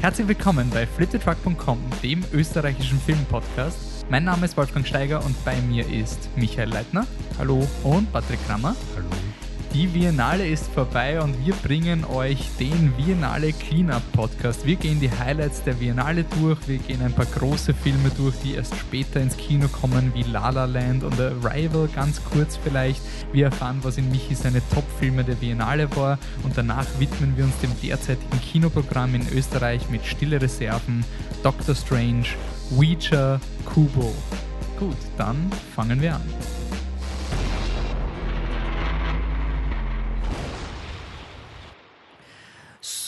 Herzlich willkommen bei flittetruck.com, dem österreichischen Filmpodcast. Mein Name ist Wolfgang Steiger und bei mir ist Michael Leitner. Hallo. Und Patrick Krammer. Hallo. Die Biennale ist vorbei und wir bringen euch den Biennale Cleanup Podcast. Wir gehen die Highlights der Biennale durch, wir gehen ein paar große Filme durch, die erst später ins Kino kommen, wie La La Land und Arrival, ganz kurz vielleicht. Wir erfahren, was in Michi seine Top-Filme der Biennale war und danach widmen wir uns dem derzeitigen Kinoprogramm in Österreich mit Stille Reserven, Doctor Strange, Ouija, Kubo. Gut, dann fangen wir an.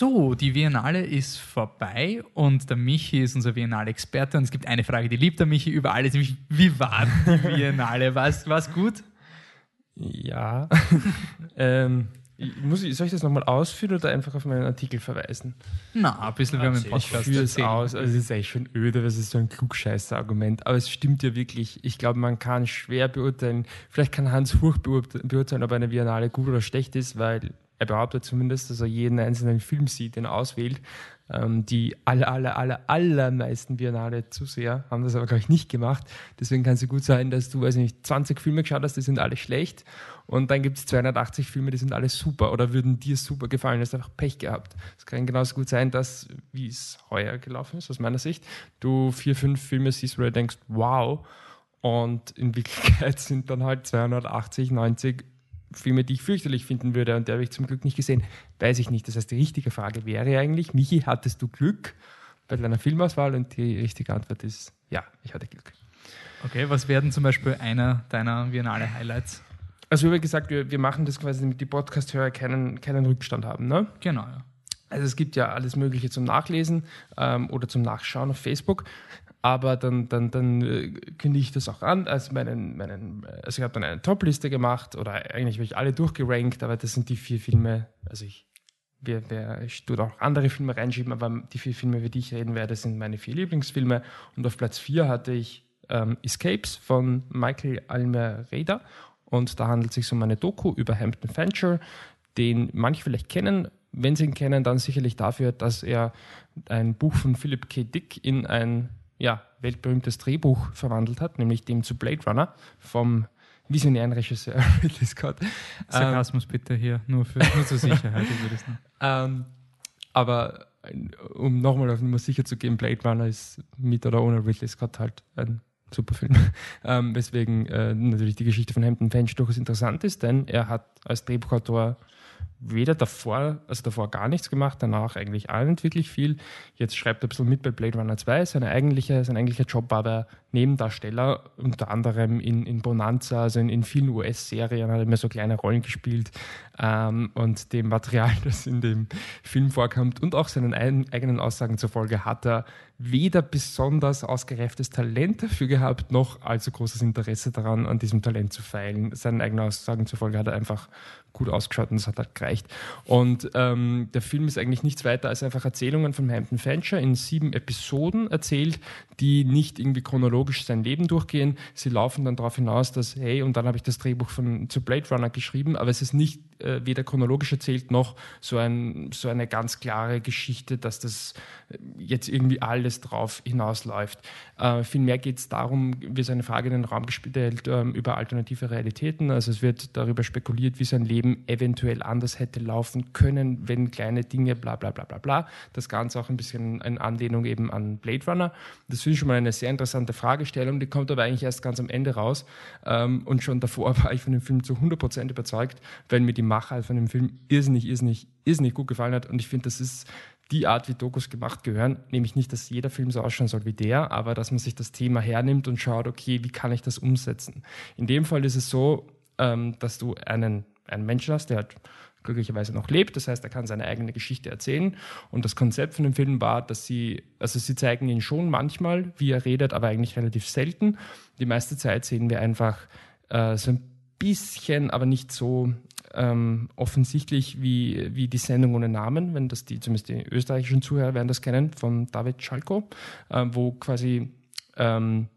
So, die Biennale ist vorbei und der Michi ist unser Biennale-Experte und es gibt eine Frage, die liebt der Michi über alles, nämlich wie war die Biennale? War es gut? Ja. ähm, muss ich, soll ich das nochmal ausführen oder einfach auf meinen Artikel verweisen? Na, ein bisschen wie im Podcast. Ich führe es aus. Also es ist eigentlich schon öde, das ist so ein Klugscheißer-Argument. Aber es stimmt ja wirklich. Ich glaube, man kann schwer beurteilen, vielleicht kann Hans Huch beurteilen, ob eine Biennale gut oder schlecht ist, weil er behauptet zumindest, dass er jeden einzelnen Film sieht, den auswählt. Ähm, die aller, aller, aller, allermeisten Biennale Zuseher haben das aber, glaube ich, nicht gemacht. Deswegen kann es gut sein, dass du, weiß nicht, 20 Filme geschaut hast, die sind alle schlecht. Und dann gibt es 280 Filme, die sind alle super oder würden dir super gefallen. Du hast einfach Pech gehabt. Es kann genauso gut sein, dass, wie es heuer gelaufen ist, aus meiner Sicht, du vier, fünf Filme siehst, wo du denkst, wow. Und in Wirklichkeit sind dann halt 280, 90 Filme, die ich fürchterlich finden würde und der habe ich zum Glück nicht gesehen, weiß ich nicht. Das heißt, die richtige Frage wäre eigentlich, Michi, hattest du Glück bei deiner Filmauswahl? Und die richtige Antwort ist, ja, ich hatte Glück. Okay, was werden zum Beispiel einer deiner Biennale Highlights? Also wie gesagt, wir, wir machen das quasi, damit die Podcast-Hörer keinen, keinen Rückstand haben, ne? Genau, ja. Also es gibt ja alles Mögliche zum Nachlesen ähm, oder zum Nachschauen auf Facebook aber dann, dann, dann äh, kündige ich das auch an als meinen, meinen also ich habe dann eine Top-Liste gemacht oder eigentlich habe ich alle durchgerankt, aber das sind die vier Filme, also ich, wer, wer, ich tue auch andere Filme reinschieben, aber die vier Filme, über die ich reden werde, sind meine vier Lieblingsfilme und auf Platz vier hatte ich ähm, Escapes von Michael Almereda und da handelt es sich um eine Doku über Hampton Fancher, den manche vielleicht kennen, wenn sie ihn kennen, dann sicherlich dafür, dass er ein Buch von Philip K. Dick in ein ja, weltberühmtes Drehbuch verwandelt hat, nämlich dem zu Blade Runner vom visionären Regisseur Ridley Scott. Sarkasmus ähm, bitte hier, nur, für, nur zur Sicherheit. ähm, aber um nochmal auf Nummer sicher zu gehen, Blade Runner ist mit oder ohne Ridley Scott halt ein super Film. ähm, weswegen äh, natürlich die Geschichte von Hampton Fanch durchaus interessant ist, denn er hat als Drehbuchautor weder davor, also davor gar nichts gemacht, danach eigentlich auch nicht wirklich viel. Jetzt schreibt er ein bisschen mit bei Blade Runner 2. Seine eigentliche, sein eigentlicher Job war der Nebendarsteller, unter anderem in, in Bonanza, also in, in vielen US-Serien hat er immer so kleine Rollen gespielt ähm, und dem Material, das in dem Film vorkommt und auch seinen eigenen Aussagen zufolge hat er weder besonders ausgereiftes Talent dafür gehabt, noch allzu großes Interesse daran, an diesem Talent zu feilen. Seinen eigenen Aussagen zufolge hat er einfach gut ausgeschaut und das hat halt gereicht. Und ähm, der Film ist eigentlich nichts weiter als einfach Erzählungen von Hampton Fancher in sieben Episoden erzählt, die nicht irgendwie chronologisch sein Leben durchgehen. Sie laufen dann darauf hinaus, dass, hey, und dann habe ich das Drehbuch von, zu Blade Runner geschrieben, aber es ist nicht äh, weder chronologisch erzählt noch so, ein, so eine ganz klare Geschichte, dass das jetzt irgendwie alles drauf hinausläuft. Äh, vielmehr geht es darum, wie so eine Frage in den Raum gestellt äh, über alternative Realitäten. Also es wird darüber spekuliert, wie sein Leben eventuell anders hätte laufen können, wenn kleine Dinge bla bla bla bla bla. Das Ganze auch ein bisschen in Anlehnung eben an Blade Runner. Das finde ich schon mal eine sehr interessante Fragestellung, die kommt aber eigentlich erst ganz am Ende raus. Ähm, und schon davor war ich von dem Film zu 100% überzeugt, weil mir die Macher von dem Film irrsinnig, irrsinnig, irrsinnig gut gefallen hat. Und ich finde, das ist die Art, wie Dokus gemacht gehören. Nämlich nicht, dass jeder Film so ausschauen soll wie der, aber dass man sich das Thema hernimmt und schaut, okay, wie kann ich das umsetzen? In dem Fall ist es so, ähm, dass du einen, einen Menschen hast, der halt glücklicherweise noch lebt. Das heißt, er kann seine eigene Geschichte erzählen. Und das Konzept von dem Film war, dass sie, also sie zeigen ihn schon manchmal, wie er redet, aber eigentlich relativ selten. Die meiste Zeit sehen wir einfach äh, so ein bisschen, aber nicht so ähm, offensichtlich wie, wie die Sendung ohne Namen, wenn das die, zumindest die österreichischen Zuhörer werden das kennen, von David Schalko, äh, wo quasi, ähm,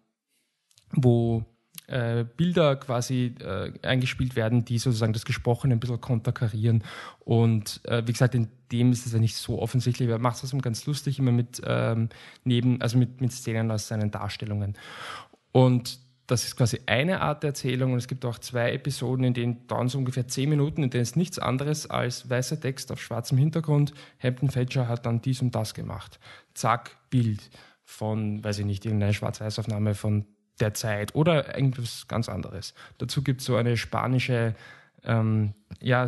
wo äh, Bilder quasi äh, eingespielt werden, die sozusagen das Gesprochene ein bisschen konterkarieren. Und äh, wie gesagt, in dem ist es ja nicht so offensichtlich. Er macht es ganz lustig, immer mit ähm, neben, also mit, mit Szenen aus seinen Darstellungen. Und das ist quasi eine Art der Erzählung und es gibt auch zwei Episoden, in denen dauern so ungefähr zehn Minuten, in denen es nichts anderes als weißer Text auf schwarzem Hintergrund. Hampton Fetcher hat dann dies und das gemacht. Zack, Bild von, weiß ich nicht, irgendeine Schwarz-Weiß-Aufnahme von der Zeit oder irgendwas ganz anderes. Dazu gibt es so eine spanische ähm, ja,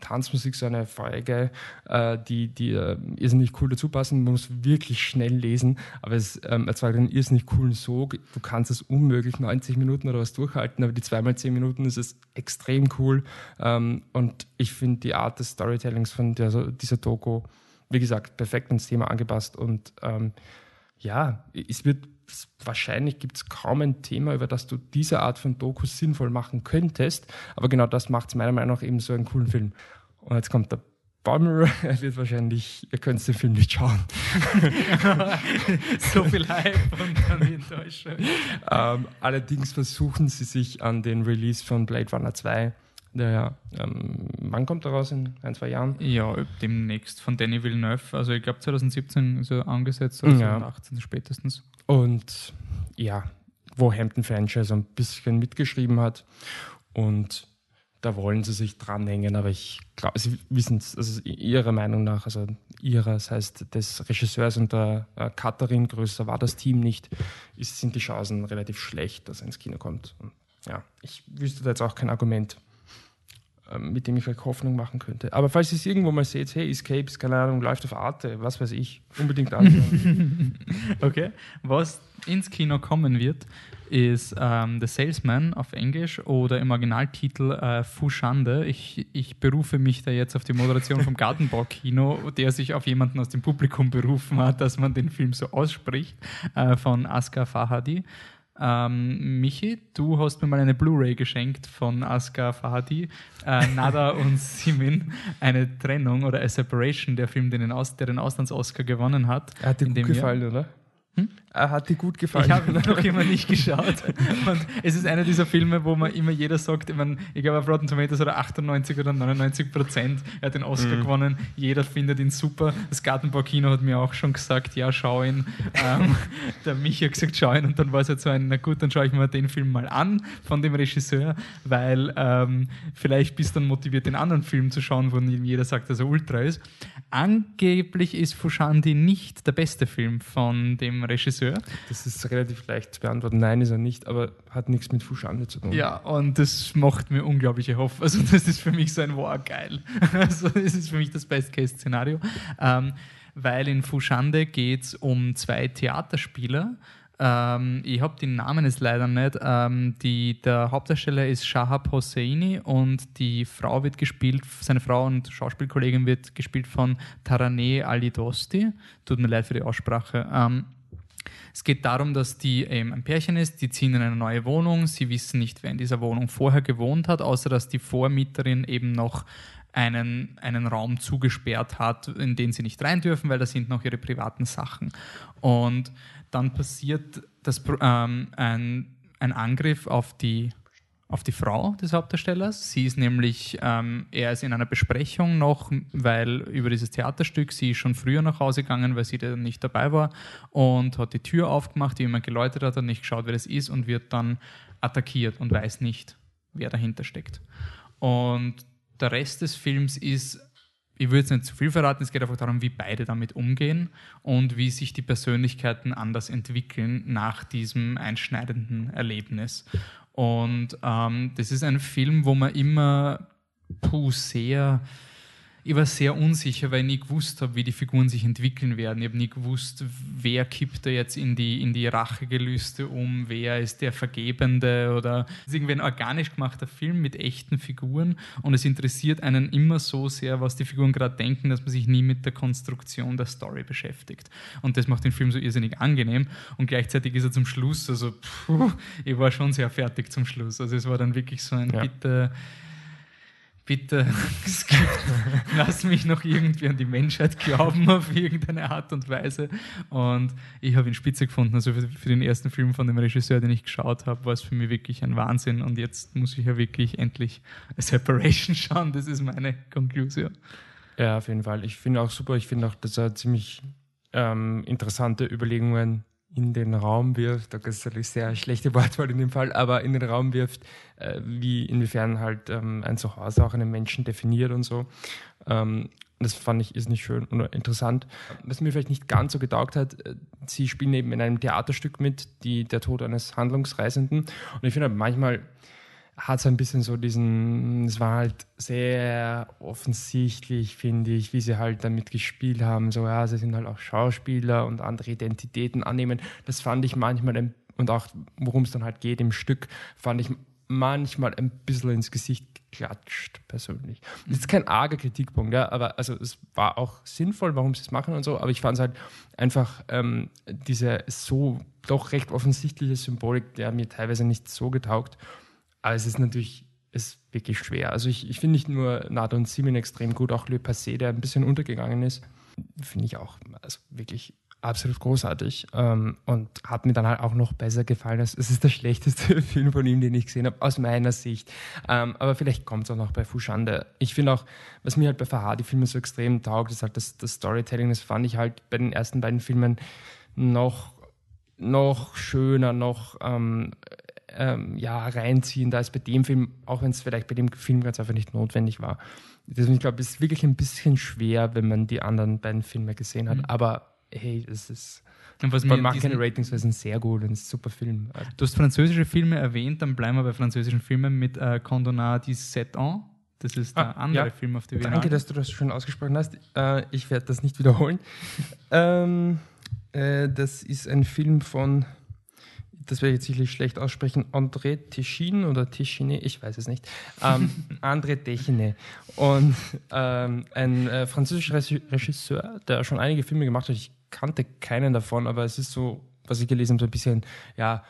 Tanzmusik, so eine Folge, äh, die, die äh, irrsinnig cool dazu passen. Man muss wirklich schnell lesen, aber es ähm, erzeugt einen irrsinnig coolen Sog. Du kannst es unmöglich 90 Minuten oder was durchhalten, aber die zweimal 10 Minuten ist es extrem cool. Ähm, und ich finde die Art des Storytellings von der, dieser Doku, wie gesagt, perfekt ans Thema angepasst und ähm, ja, es wird wahrscheinlich gibt es kaum ein Thema, über das du diese Art von Dokus sinnvoll machen könntest. Aber genau das macht es meiner Meinung nach eben so einen coolen Film. Und jetzt kommt der Bummer, er wird wahrscheinlich, ihr könnt den Film nicht schauen. so viel Hype und dann Enttäuschung. Ähm, allerdings versuchen sie sich an den Release von Blade Runner 2 ja, ähm, wann kommt er raus? In ein, zwei Jahren? Ja, demnächst von Danny Villeneuve. Also ich glaube 2017 ist er angesetzt oder ja. 2018 spätestens. Und ja, wo Hampton Franchise ein bisschen mitgeschrieben hat. Und da wollen sie sich dranhängen, aber ich glaube, sie wissen es, also ihrer Meinung nach, also ihrer, das heißt des Regisseurs und der äh, Cutterin, größer war das Team nicht, ist, sind die Chancen relativ schlecht, dass er ins Kino kommt. Und ja, ich wüsste da jetzt auch kein Argument, mit dem ich euch Hoffnung machen könnte. Aber falls ihr es irgendwo mal seht, hey, Escapes, keine Ahnung, läuft auf Arte, was weiß ich, unbedingt anschauen. okay. Was ins Kino kommen wird, ist ähm, The Salesman auf Englisch oder im Originaltitel äh, Fushande. Ich, ich berufe mich da jetzt auf die Moderation vom Gartenbaukino, der sich auf jemanden aus dem Publikum berufen hat, dass man den Film so ausspricht, äh, von Askar Fahadi. Ähm, Michi, du hast mir mal eine Blu-ray geschenkt von Aska Fahadi, äh, Nada und Simin, eine Trennung oder A Separation, der Film, den den, Aus der den Auslands-Oscar gewonnen hat. Er hat dir gut gefallen, oder? Hm? Er hat dir gut gefallen. Ich habe noch immer nicht geschaut. Und es ist einer dieser Filme, wo man immer jeder sagt, ich, mein, ich glaube auf Rotten Tomatoes oder 98 oder 99 Prozent, er hat den Oscar mhm. gewonnen, jeder findet ihn super. Das Gartenbaukino hat mir auch schon gesagt, ja, schau ihn. Ähm, der Michi hat gesagt, schau ihn. Und dann war es halt so ein, na gut, dann schaue ich mir den Film mal an von dem Regisseur, weil ähm, vielleicht bist du dann motiviert, den anderen Film zu schauen, wo jeder sagt, dass er ultra ist. Angeblich ist Fushandi nicht der beste Film von dem Regisseur. Das ist relativ leicht zu beantworten. Nein, ist er nicht, aber hat nichts mit Fushande zu tun. Ja, und das macht mir unglaubliche Hoffnung. Also, das ist für mich so ein wow, geil. Also, das ist für mich das Best-Case-Szenario. Ähm, weil in Fushande geht es um zwei Theaterspieler. Ähm, ich habe den Namen jetzt leider nicht. Ähm, die, der Hauptdarsteller ist Shahab Hosseini und die Frau wird gespielt, seine Frau und Schauspielkollegin wird gespielt von Taraneh Alidosti. Tut mir leid für die Aussprache. Ähm, es geht darum, dass die eben ein Pärchen ist, die ziehen in eine neue Wohnung, sie wissen nicht, wer in dieser Wohnung vorher gewohnt hat, außer dass die Vormieterin eben noch einen, einen Raum zugesperrt hat, in den sie nicht rein dürfen, weil da sind noch ihre privaten Sachen. Und dann passiert das, ähm, ein, ein Angriff auf die auf die Frau des Hauptdarstellers. Sie ist nämlich, ähm, er ist in einer Besprechung noch, weil über dieses Theaterstück, sie ist schon früher nach Hause gegangen, weil sie da nicht dabei war und hat die Tür aufgemacht, die jemand geläutet hat und nicht geschaut, wer das ist und wird dann attackiert und weiß nicht, wer dahinter steckt. Und der Rest des Films ist ich würde jetzt nicht zu viel verraten, es geht einfach darum, wie beide damit umgehen und wie sich die Persönlichkeiten anders entwickeln nach diesem einschneidenden Erlebnis. Und ähm, das ist ein Film, wo man immer puh, sehr ich war sehr unsicher, weil ich nie gewusst habe, wie die Figuren sich entwickeln werden. Ich habe nie gewusst, wer kippt da jetzt in die, in die Rachegelüste um, wer ist der Vergebende oder es ist irgendwie ein organisch gemachter Film mit echten Figuren und es interessiert einen immer so sehr, was die Figuren gerade denken, dass man sich nie mit der Konstruktion der Story beschäftigt. Und das macht den Film so irrsinnig angenehm und gleichzeitig ist er zum Schluss, also puh, ich war schon sehr fertig zum Schluss. Also es war dann wirklich so ein ja. bitte bitte lass mich noch irgendwie an die Menschheit glauben auf irgendeine Art und Weise. Und ich habe ihn spitze gefunden. Also für, für, den ersten Film von dem Regisseur, den ich geschaut habe, war es für mich wirklich ein Wahnsinn. Und jetzt muss ich ja wirklich endlich A Separation schauen. Das ist meine Konklusion. Ja, auf jeden Fall. Ich finde auch super. Ich finde auch, dass er ziemlich ähm, interessante Überlegungen in den Raum wirft, das ist natürlich sehr schlechte Wortwahl in dem Fall, aber in den Raum wirft, äh, wie inwiefern halt ähm, ein Zuhause auch einen Menschen definiert und so. Ähm, das fand ich ist nicht schön und interessant. Was mir vielleicht nicht ganz so getaugt hat, äh, sie spielen eben in einem Theaterstück mit, die, der Tod eines Handlungsreisenden. Und ich finde halt manchmal hat es ein bisschen so diesen, es war halt sehr offensichtlich, finde ich, wie sie halt damit gespielt haben. So, ja, sie sind halt auch Schauspieler und andere Identitäten annehmen. Das fand ich manchmal, und auch worum es dann halt geht im Stück, fand ich manchmal ein bisschen ins Gesicht geklatscht, persönlich. Das ist kein arger Kritikpunkt, ja, aber also es war auch sinnvoll, warum sie es machen und so, aber ich fand es halt einfach ähm, diese so doch recht offensichtliche Symbolik, der mir teilweise nicht so getaugt. Aber es ist natürlich ist wirklich schwer. Also ich, ich finde nicht nur Nado und Simin extrem gut, auch Le Passé, der ein bisschen untergegangen ist, finde ich auch also wirklich absolut großartig ähm, und hat mir dann halt auch noch besser gefallen. Es ist der schlechteste Film von ihm, den ich gesehen habe, aus meiner Sicht. Ähm, aber vielleicht kommt es auch noch bei Fushande. Ich finde auch, was mir halt bei Fahadi-Filmen so extrem taugt, ist halt das, das Storytelling. Das fand ich halt bei den ersten beiden Filmen noch, noch schöner, noch ähm, ähm, ja, reinziehender als bei dem Film, auch wenn es vielleicht bei dem Film ganz einfach nicht notwendig war. Deswegen, ich glaube, es ist wirklich ein bisschen schwer, wenn man die anderen beiden Filme gesehen hat. Mhm. Aber hey, es ist. Und was man macht keine Ratings, weil es ein sehr gut, ein super Film. Du hast französische Filme erwähnt, dann bleiben wir bei französischen Filmen mit äh, Condonat 17 ans. Das ist der ah, andere ja. Film auf die Danke, Danke, dass du das schon ausgesprochen hast. Äh, ich werde das nicht wiederholen. ähm, äh, das ist ein Film von das werde ich jetzt sicherlich schlecht aussprechen, André Techin oder Techine, ich weiß es nicht, ähm, André Techine. Und ähm, ein äh, französischer Regisseur, der schon einige Filme gemacht hat, ich kannte keinen davon, aber es ist so, was ich gelesen habe, so ein bisschen, ja,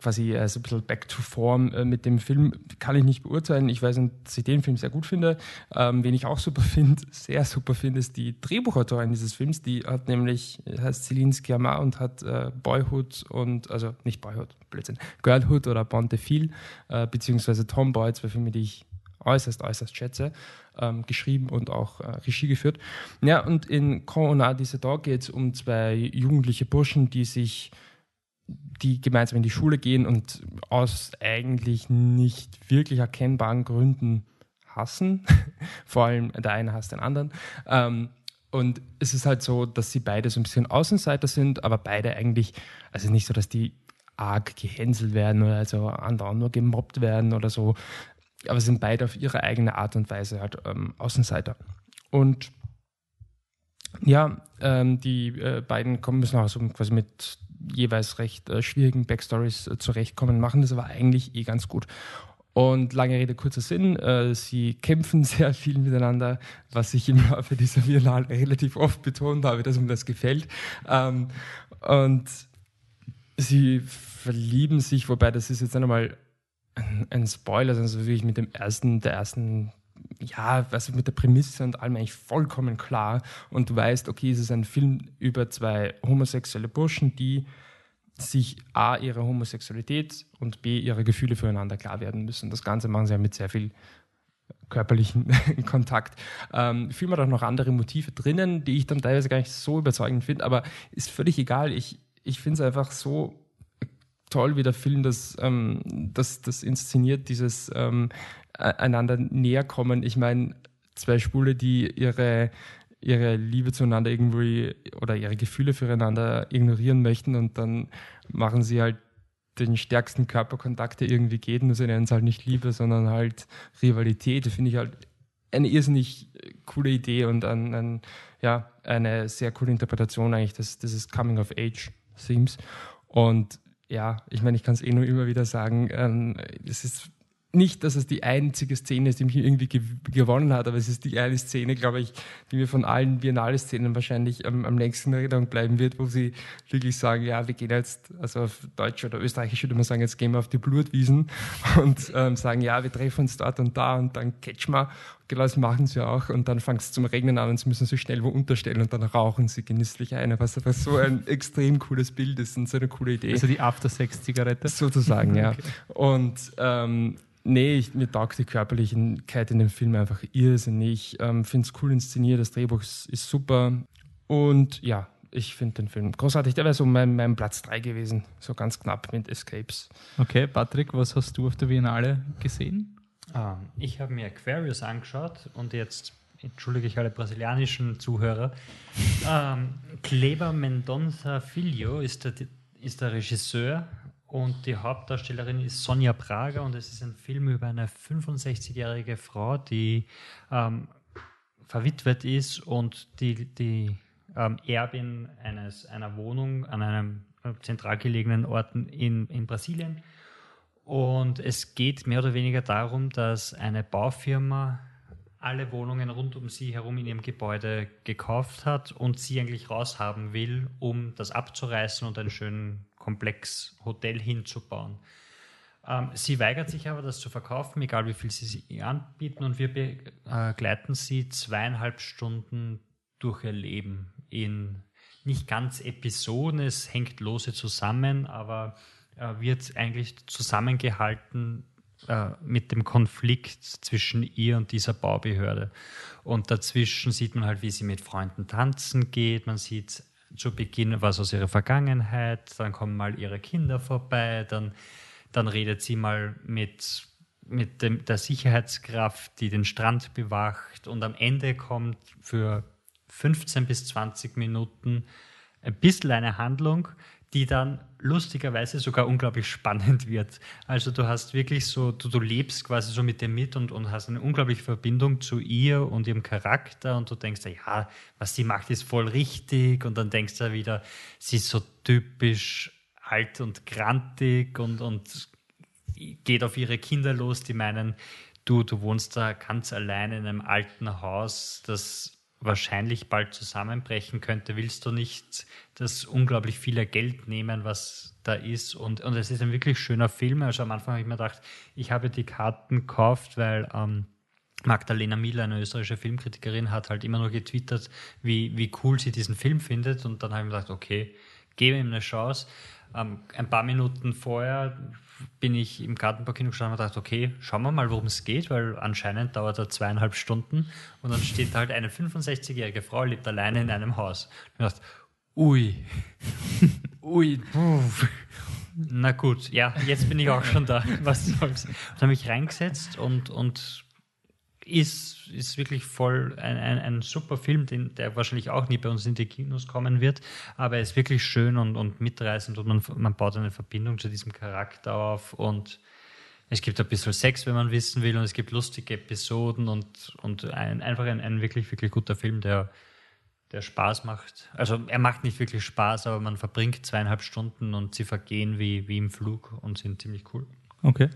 quasi äh, so ein bisschen back to form äh, mit dem Film, kann ich nicht beurteilen. Ich weiß, dass ich den Film sehr gut finde. Ähm, wen ich auch super finde, sehr super finde, ist die Drehbuchautorin dieses Films. Die hat nämlich, heißt Celine Sciamma und hat äh, Boyhood und, also nicht Boyhood, Blödsinn, Girlhood oder Bonte Fil, äh, beziehungsweise Tomboy, zwei Filme, die ich äußerst, äußerst schätze, ähm, geschrieben und auch äh, Regie geführt. Ja, und in Quand on a diese Dog geht es um zwei jugendliche Burschen, die sich die gemeinsam in die Schule gehen und aus eigentlich nicht wirklich erkennbaren Gründen hassen. Vor allem der eine hasst den anderen. Ähm, und es ist halt so, dass sie beide so ein bisschen Außenseiter sind, aber beide eigentlich, also nicht so, dass die arg gehänselt werden oder also andauernd nur gemobbt werden oder so, aber sind beide auf ihre eigene Art und Weise halt ähm, Außenseiter. Und ja, ähm, die äh, beiden kommen müssen auch so quasi mit jeweils recht äh, schwierigen Backstories äh, zurechtkommen, machen das aber eigentlich eh ganz gut. Und lange Rede, kurzer Sinn, äh, sie kämpfen sehr viel miteinander, was ich im Laufe dieser Biennale relativ oft betont habe, dass mir das gefällt. Ähm, und sie verlieben sich, wobei das ist jetzt einmal ein, Spoiler, also wirklich mit dem ersten, der ersten ja, also mit der Prämisse und allem eigentlich vollkommen klar und du weißt, okay, es ist ein Film über zwei homosexuelle Burschen, die sich A, ihrer Homosexualität und B, ihre Gefühle füreinander klar werden müssen. Das Ganze machen sie ja mit sehr viel körperlichen Kontakt. Ähm, Film hat auch noch andere Motive drinnen, die ich dann teilweise gar nicht so überzeugend finde, aber ist völlig egal. Ich, ich finde es einfach so toll, wie der Film das, ähm, das, das inszeniert, dieses ähm, einander näher kommen. Ich meine, zwei Spule, die ihre, ihre Liebe zueinander irgendwie oder ihre Gefühle füreinander ignorieren möchten und dann machen sie halt den stärksten Körperkontakt, der irgendwie geht, nur sie nennen es halt nicht Liebe, sondern halt Rivalität. Finde ich halt eine irrsinnig coole Idee und ein, ein, ja, eine sehr coole Interpretation eigentlich des, dieses Coming-of-Age-Themes. Und ja, ich meine, ich kann es eh nur immer wieder sagen, ähm, es ist nicht, dass es die einzige Szene ist, die mich irgendwie ge gewonnen hat, aber es ist die eine Szene, glaube ich, die mir von allen Biennale-Szenen wahrscheinlich am, am längsten in Erinnerung bleiben wird, wo sie wirklich sagen, ja, wir gehen jetzt, also auf Deutsch oder Österreichisch würde man sagen, jetzt gehen wir auf die Blutwiesen und ähm, sagen, ja, wir treffen uns dort und da und dann catch mal. Genau, das machen sie auch und dann fängt es zum Regnen an und sie müssen sich schnell wo unterstellen und dann rauchen sie genüsslich eine, was aber so ein extrem cooles Bild ist und so eine coole Idee. Also die After-Sex-Zigarette? Sozusagen, ja. Okay. Und ähm, Nee, ich, mir taugt die Körperlichkeit in dem Film einfach irrsinnig. Ähm, finde es cool inszeniert, das Drehbuch ist, ist super. Und ja, ich finde den Film großartig. Der wäre so mein, mein Platz 3 gewesen, so ganz knapp mit Escapes. Okay, Patrick, was hast du auf der Biennale gesehen? Ah, ich habe mir Aquarius angeschaut und jetzt entschuldige ich alle brasilianischen Zuhörer. ähm, Kleber Mendonça Filho ist der, ist der Regisseur und die Hauptdarstellerin ist Sonja Prager und es ist ein Film über eine 65-jährige Frau, die ähm, verwitwet ist und die, die ähm, Erbin eines, einer Wohnung an einem zentral gelegenen Ort in, in Brasilien. Und es geht mehr oder weniger darum, dass eine Baufirma alle Wohnungen rund um sie herum in ihrem Gebäude gekauft hat und sie eigentlich raushaben will, um das abzureißen und einen schönen Komplex Hotel hinzubauen. Ähm, sie weigert sich aber, das zu verkaufen, egal wie viel sie sie anbieten, und wir begleiten sie zweieinhalb Stunden durch ihr Leben in nicht ganz Episoden, es hängt lose zusammen, aber äh, wird eigentlich zusammengehalten äh, mit dem Konflikt zwischen ihr und dieser Baubehörde. Und dazwischen sieht man halt, wie sie mit Freunden tanzen geht, man sieht zu Beginn was aus ihrer Vergangenheit, dann kommen mal ihre Kinder vorbei, dann, dann redet sie mal mit, mit dem, der Sicherheitskraft, die den Strand bewacht und am Ende kommt für 15 bis 20 Minuten ein bisschen eine Handlung, die dann lustigerweise sogar unglaublich spannend wird. Also du hast wirklich so, du, du lebst quasi so mit dem mit und, und hast eine unglaubliche Verbindung zu ihr und ihrem Charakter und du denkst, ja, was sie macht, ist voll richtig und dann denkst du wieder, sie ist so typisch alt und grantig und, und geht auf ihre Kinder los, die meinen, du, du wohnst da ganz allein in einem alten Haus, das wahrscheinlich bald zusammenbrechen könnte, willst du nicht das unglaublich viele Geld nehmen, was da ist. Und, und es ist ein wirklich schöner Film. Also am Anfang habe ich mir gedacht, ich habe die Karten gekauft, weil ähm, Magdalena Miller, eine österreichische Filmkritikerin, hat halt immer nur getwittert, wie, wie cool sie diesen Film findet. Und dann habe ich mir gedacht, okay, gebe ihm eine Chance. Ähm, ein paar Minuten vorher bin ich im Gartenparkino gestanden und dachte, okay, schauen wir mal, worum es geht, weil anscheinend dauert er zweieinhalb Stunden und dann steht halt eine 65-jährige Frau, lebt alleine in einem Haus. Und ich dachte, ui, ui, puh. Na gut, ja, jetzt bin ich auch schon da. Was soll's? Und habe mich reingesetzt und, und ist, ist wirklich voll ein, ein, ein super Film, den, der wahrscheinlich auch nie bei uns in die Kinos kommen wird, aber er ist wirklich schön und, und mitreißend und man, man baut eine Verbindung zu diesem Charakter auf und es gibt ein bisschen Sex, wenn man wissen will, und es gibt lustige Episoden und, und ein, einfach ein, ein wirklich, wirklich guter Film, der, der Spaß macht. Also er macht nicht wirklich Spaß, aber man verbringt zweieinhalb Stunden und sie vergehen wie, wie im Flug und sind ziemlich cool. Okay.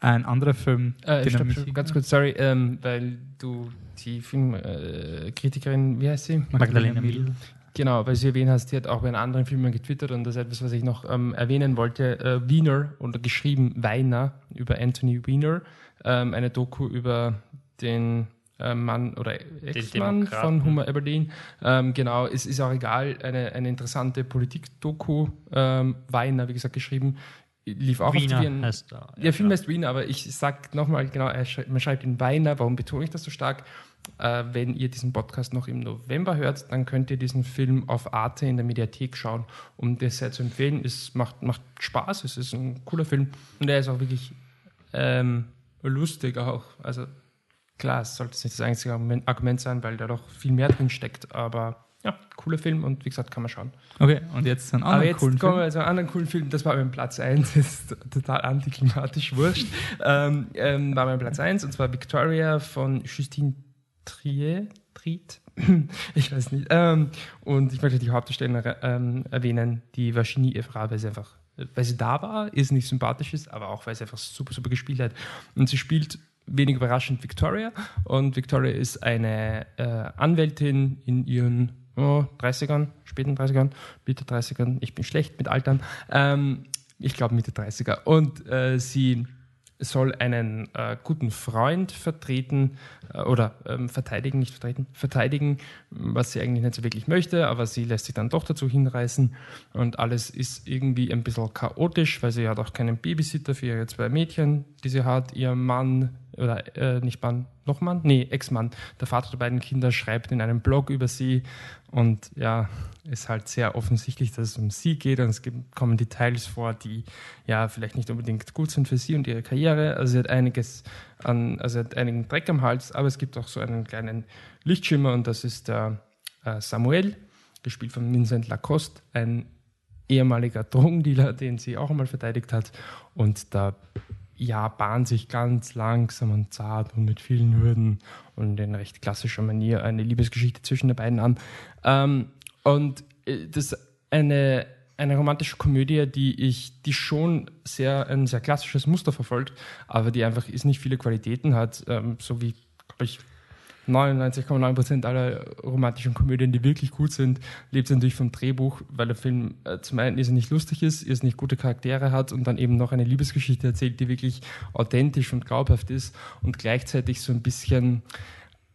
Ein anderer Film, äh, den stopp, stopp, ganz kurz, sorry, ähm, weil du die Filmkritikerin, äh, wie heißt sie? Magdalena Mill. Genau, weil sie erwähnt hast, die hat auch bei einem anderen Film getwittert und das ist etwas, was ich noch ähm, erwähnen wollte. Äh, Wiener oder geschrieben Weiner über Anthony Wiener, ähm, eine Doku über den äh, Mann oder Ex-Mann von Hummer Aberdeen. Ähm, genau, es ist auch egal, eine, eine interessante Politik-Doku. Ähm, Weiner, wie gesagt, geschrieben lief auch Wiener auf Wien. Da, ja, der Film heißt Wiener, aber ich sag nochmal genau, man schreibt ihn Weiner. Warum betone ich das so stark? Äh, wenn ihr diesen Podcast noch im November hört, dann könnt ihr diesen Film auf Arte in der Mediathek schauen, um das sehr zu empfehlen. Es macht, macht Spaß, es ist ein cooler Film und er ist auch wirklich ähm, lustig auch. Also klar, es sollte nicht das einzige Argument sein, weil da doch viel mehr drin steckt, aber ja, cooler Film und wie gesagt, kann man schauen. Okay, und jetzt einen anderen Aber jetzt coolen kommen wir zu einem anderen coolen Film. Das war mein Platz 1, das ist total antiklimatisch wurscht. ähm, ähm, war mein Platz 1 und zwar Victoria von Justine Trier. Triet? ich weiß nicht. Ähm, und ich möchte die Hauptdarstellerin ähm, erwähnen, die Virginie Evra, weil sie einfach weil sie da war, ist nicht sympathisch ist, aber auch weil sie einfach super, super gespielt hat. Und sie spielt wenig überraschend Victoria. Und Victoria ist eine äh, Anwältin in ihren oh, 30ern, späten 30ern, Mitte 30ern. Ich bin schlecht mit Altern. Ähm, ich glaube Mitte 30er. Und äh, sie soll einen äh, guten Freund vertreten äh, oder ähm, verteidigen, nicht vertreten, verteidigen, was sie eigentlich nicht so wirklich möchte, aber sie lässt sich dann doch dazu hinreißen und alles ist irgendwie ein bisschen chaotisch, weil sie hat auch keinen Babysitter für ihre zwei Mädchen, die sie hat. Ihr Mann oder äh, nicht Mann, noch Mann? Nee, Ex-Mann. Der Vater der beiden Kinder schreibt in einem Blog über sie und ja, ist halt sehr offensichtlich, dass es um sie geht und es gibt, kommen Details vor, die ja vielleicht nicht unbedingt gut sind für sie und ihre Karriere. Also sie hat einiges an, also sie hat einigen Dreck am Hals, aber es gibt auch so einen kleinen Lichtschimmer und das ist der äh, Samuel, gespielt von Vincent Lacoste, ein ehemaliger Drogendealer, den sie auch einmal verteidigt hat und da ja, bahnt sich ganz langsam und zart und mit vielen Hürden und in recht klassischer Manier eine Liebesgeschichte zwischen den beiden an. Ähm, und äh, das ist eine, eine romantische Komödie, die ich, die schon sehr, ein sehr klassisches Muster verfolgt, aber die einfach ist nicht viele Qualitäten hat, ähm, so wie, glaube ich, 99,9% aller romantischen Komödien, die wirklich gut sind, lebt natürlich vom Drehbuch, weil der Film äh, zum einen ist nicht lustig ist, ist nicht gute Charaktere hat und dann eben noch eine Liebesgeschichte erzählt, die wirklich authentisch und glaubhaft ist und gleichzeitig so ein bisschen,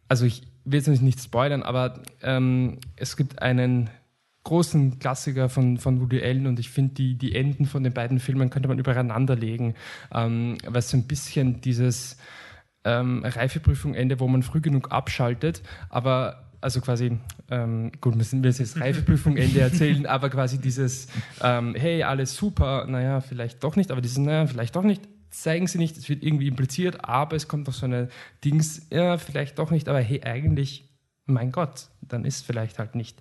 also ich will jetzt nicht spoilern, aber ähm, es gibt einen großen Klassiker von, von Woody Allen und ich finde, die, die Enden von den beiden Filmen könnte man übereinander legen, ähm, weil so ein bisschen dieses ähm, Reifeprüfung Ende, wo man früh genug abschaltet, aber also quasi, ähm, gut, müssen wir jetzt Reifeprüfung Ende erzählen, aber quasi dieses, ähm, hey, alles super, naja, vielleicht doch nicht, aber dieses, naja, vielleicht doch nicht, zeigen sie nicht, es wird irgendwie impliziert, aber es kommt noch so eine Dings, ja, vielleicht doch nicht, aber hey, eigentlich, mein Gott, dann ist vielleicht halt nicht,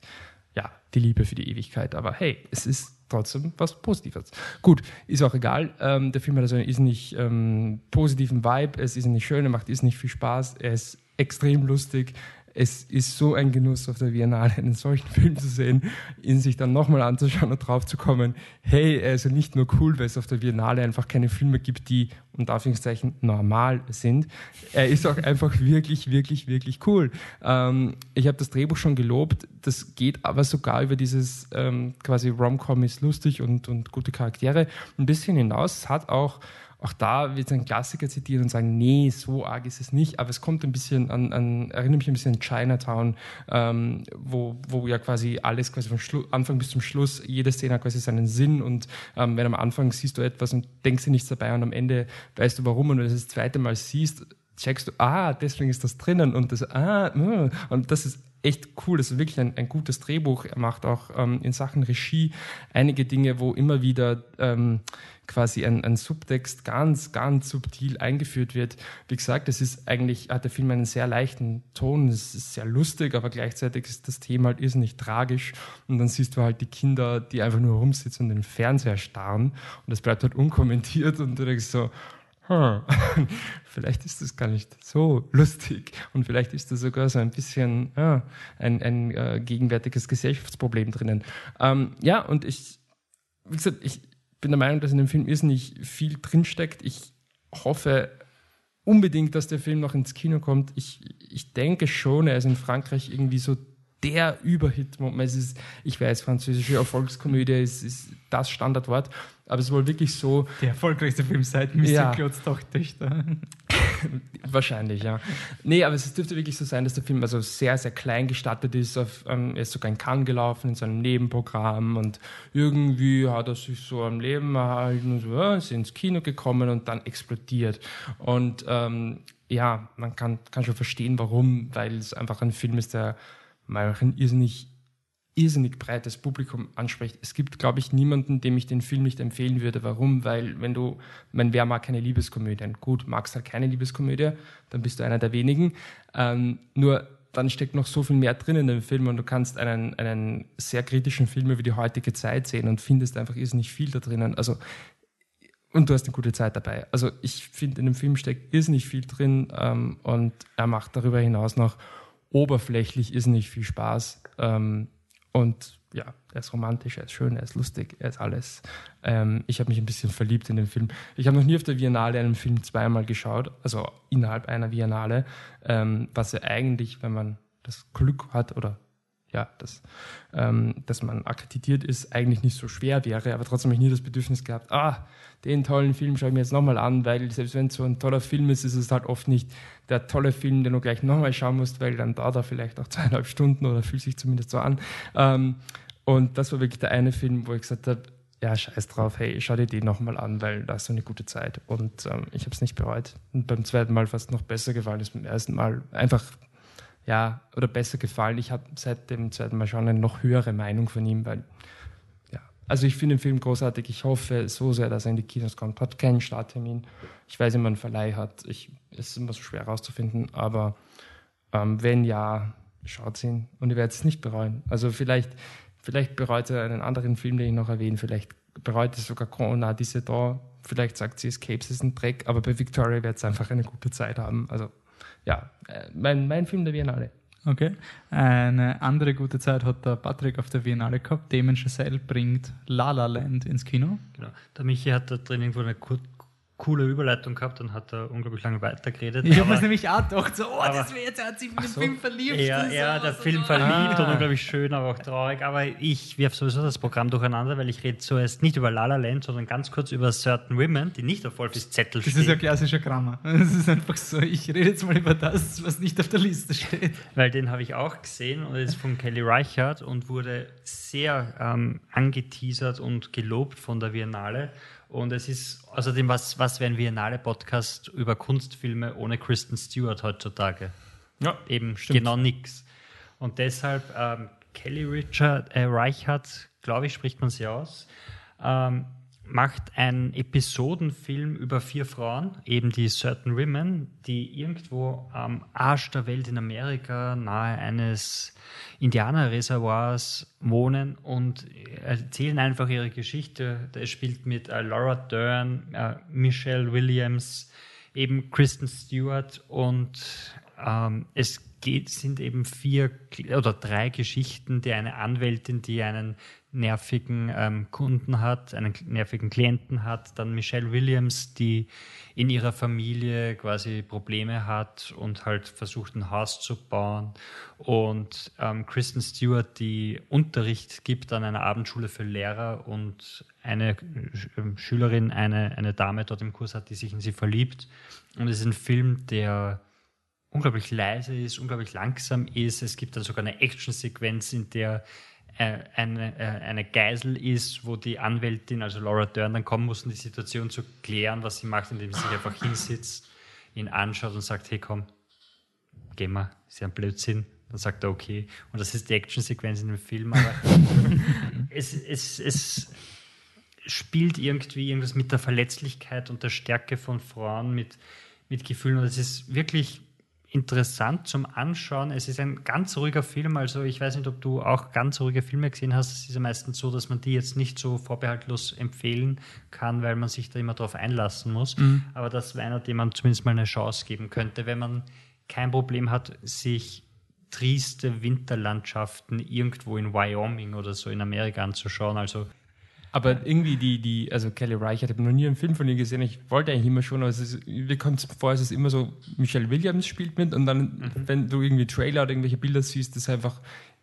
ja, die Liebe für die Ewigkeit, aber hey, es ist trotzdem was Positives. Gut, ist auch egal. Ähm, der Film hat also einen irrsinnig ähm, positiven Vibe, es ist nicht schön, er macht irrsinnig viel Spaß, er ist extrem lustig, es ist so ein Genuss auf der Biennale, einen solchen Film zu sehen, ihn sich dann nochmal anzuschauen und drauf zu kommen, hey, er ist ja nicht nur cool, weil es auf der Biennale einfach keine Filme gibt, die unter Anführungszeichen normal sind. Er ist auch einfach wirklich, wirklich, wirklich cool. Ähm, ich habe das Drehbuch schon gelobt, das geht aber sogar über dieses ähm, quasi Rom-Com ist lustig und, und gute Charaktere ein bisschen hinaus. Es hat auch auch da wird ein Klassiker zitieren und sagen, nee, so arg ist es nicht, aber es kommt ein bisschen an, an erinnert mich ein bisschen an Chinatown, ähm, wo, wo ja quasi alles quasi vom Schlu Anfang bis zum Schluss, jede Szene hat quasi seinen Sinn und ähm, wenn am Anfang siehst du etwas und denkst dir nichts dabei und am Ende weißt du warum und wenn du das, das zweite Mal siehst, checkst du, ah, deswegen ist das drinnen und das, ah, mm, und das ist echt cool. Das ist wirklich ein, ein gutes Drehbuch. Er macht auch ähm, in Sachen Regie einige Dinge, wo immer wieder ähm, quasi ein, ein Subtext ganz, ganz subtil eingeführt wird. Wie gesagt, es ist eigentlich, hat der Film einen sehr leichten Ton, es ist sehr lustig, aber gleichzeitig ist das Thema halt irrsinnig tragisch. Und dann siehst du halt die Kinder, die einfach nur rumsitzen und den Fernseher starren. Und das bleibt halt unkommentiert und du denkst so, hm, vielleicht ist das gar nicht so lustig und vielleicht ist da sogar so ein bisschen ja, ein, ein äh, gegenwärtiges Gesellschaftsproblem drinnen. Ähm, ja, und ich, wie gesagt, ich bin der Meinung, dass in dem Film irrsinnig viel drinsteckt. Ich hoffe unbedingt, dass der Film noch ins Kino kommt. Ich, ich denke schon, er ist in Frankreich irgendwie so der Überhit. Es ist, ich weiß, französische Erfolgskomödie ist, ist das Standardwort, aber es ist wohl wirklich so. Der erfolgreichste Film seit Mr. Ja. Klotz Töchter. Wahrscheinlich, ja. Nee, aber es dürfte wirklich so sein, dass der Film also sehr, sehr klein gestartet ist. Auf, ähm, er ist sogar in Cannes gelaufen, in seinem Nebenprogramm und irgendwie hat er sich so am Leben erhalten und so, ja, ist ins Kino gekommen und dann explodiert. Und ähm, ja, man kann, kann schon verstehen, warum, weil es einfach ein Film ist, der mal ein irrsinnig irrsinnig breites Publikum anspricht. Es gibt, glaube ich, niemanden, dem ich den Film nicht empfehlen würde. Warum? Weil, wenn du, mein, wer mag keine Liebeskomödien? Gut, magst halt keine Liebeskomödie, dann bist du einer der wenigen. Ähm, nur dann steckt noch so viel mehr drin in dem Film und du kannst einen, einen sehr kritischen Film über die heutige Zeit sehen und findest einfach irrsinnig viel da drinnen. Also, und du hast eine gute Zeit dabei. Also, ich finde, in dem Film steckt irrsinnig viel drin ähm, und er macht darüber hinaus noch oberflächlich irrsinnig viel Spaß. Ähm, und ja, er ist romantisch, er ist schön, er ist lustig, er ist alles. Ähm, ich habe mich ein bisschen verliebt in den Film. Ich habe noch nie auf der Biennale einen Film zweimal geschaut, also innerhalb einer Biennale, ähm, was ja eigentlich, wenn man das Glück hat oder ja, dass, ähm, dass man akkreditiert ist, eigentlich nicht so schwer wäre. Aber trotzdem habe ich nie das Bedürfnis gehabt, ah, den tollen Film schaue ich mir jetzt nochmal an, weil selbst wenn es so ein toller Film ist, ist es halt oft nicht der tolle Film, den du gleich nochmal schauen musst, weil dann dauert er vielleicht auch zweieinhalb Stunden oder fühlt sich zumindest so an. Ähm, und das war wirklich der eine Film, wo ich gesagt habe, ja, scheiß drauf, hey, schau dir den nochmal an, weil da ist so eine gute Zeit. Und ähm, ich habe es nicht bereut. Und beim zweiten Mal fast noch besser gefallen als beim ersten Mal. Einfach ja, oder besser gefallen. Ich habe seit dem zweiten Mal schon eine noch höhere Meinung von ihm, weil, ja, also ich finde den Film großartig. Ich hoffe so sehr, dass er in die Kinos kommt. Hat keinen Starttermin. Ich weiß, man einen Verleih hat. Ich, es ist immer so schwer herauszufinden, aber ähm, wenn ja, schaut ihn und ihr werdet es nicht bereuen. Also vielleicht, vielleicht bereut er einen anderen Film, den ich noch erwähne. Vielleicht bereut es sogar Corona, diese da. Vielleicht sagt sie, Escapes ist ein Dreck, aber bei Victoria wird es einfach eine gute Zeit haben. Also ja, äh, mein, mein Film der Biennale. Okay. Eine andere gute Zeit hat der Patrick auf der Biennale gehabt. Damon Chazelle bringt La La Land ins Kino. Genau. Der Michi hat da drin irgendwo eine kur coole Überleitung gehabt und hat da unglaublich lange weitergeredet. Ich habe es nämlich auch gedacht, so, oh, das wäre jetzt, er hat sich in den so. Film verliebt. Ja, ja, der Film verliebt ah. und unglaublich schön, aber auch traurig. Aber ich werfe sowieso das Programm durcheinander, weil ich rede zuerst nicht über La La Land, sondern ganz kurz über Certain Women, die nicht auf Wolfis Zettel stehen. Das ist ein klassischer Grammar. Das ist einfach so, ich rede jetzt mal über das, was nicht auf der Liste steht. Weil den habe ich auch gesehen und ist von Kelly Reichardt und wurde sehr ähm, angeteasert und gelobt von der Biennale. Und es ist außerdem, was, was wäre ein Biennale-Podcast über Kunstfilme ohne Kristen Stewart heutzutage? Ja, eben stimmt. genau nichts. Und deshalb ähm, Kelly Richard, äh, Reichardt, glaube ich, spricht man sie aus, ähm, macht einen Episodenfilm über vier Frauen, eben die Certain Women, die irgendwo am Arsch der Welt in Amerika nahe eines Indianerreservoirs wohnen und erzählen einfach ihre Geschichte. Es spielt mit äh, Laura Dern, äh, Michelle Williams, eben Kristen Stewart und ähm, es geht, sind eben vier oder drei Geschichten, die eine Anwältin, die einen nervigen ähm, Kunden hat, einen nervigen Klienten hat, dann Michelle Williams, die in ihrer Familie quasi Probleme hat und halt versucht, ein Haus zu bauen. Und ähm, Kristen Stewart, die Unterricht gibt an einer Abendschule für Lehrer und eine ähm, Schülerin, eine, eine Dame dort im Kurs hat, die sich in sie verliebt. Und es ist ein Film, der unglaublich leise ist, unglaublich langsam ist. Es gibt dann sogar eine Actionsequenz, in der äh, eine, äh, eine Geisel ist, wo die Anwältin, also Laura Dern, dann kommen muss, um die Situation zu klären, was sie macht, indem sie sich einfach hinsitzt, ihn anschaut und sagt, hey komm, geh mal, ist ja ein Blödsinn. Dann sagt er, okay. Und das ist die Actionsequenz in dem Film, aber es, es, es spielt irgendwie irgendwas mit der Verletzlichkeit und der Stärke von Frauen, mit, mit Gefühlen. Und es ist wirklich interessant zum Anschauen. Es ist ein ganz ruhiger Film, also ich weiß nicht, ob du auch ganz ruhige Filme gesehen hast. Es ist ja meistens so, dass man die jetzt nicht so vorbehaltlos empfehlen kann, weil man sich da immer darauf einlassen muss. Mhm. Aber das wäre einer, dem man zumindest mal eine Chance geben könnte, wenn man kein Problem hat, sich trieste Winterlandschaften irgendwo in Wyoming oder so in Amerika anzuschauen. Also aber irgendwie die, die, also Kelly Reich, ich habe noch nie einen Film von ihr gesehen. Ich wollte eigentlich immer schon, aber es ist, mir kommt es vor, es ist immer so, Michelle Williams spielt mit und dann, mhm. wenn du irgendwie Trailer oder irgendwelche Bilder siehst, ist einfach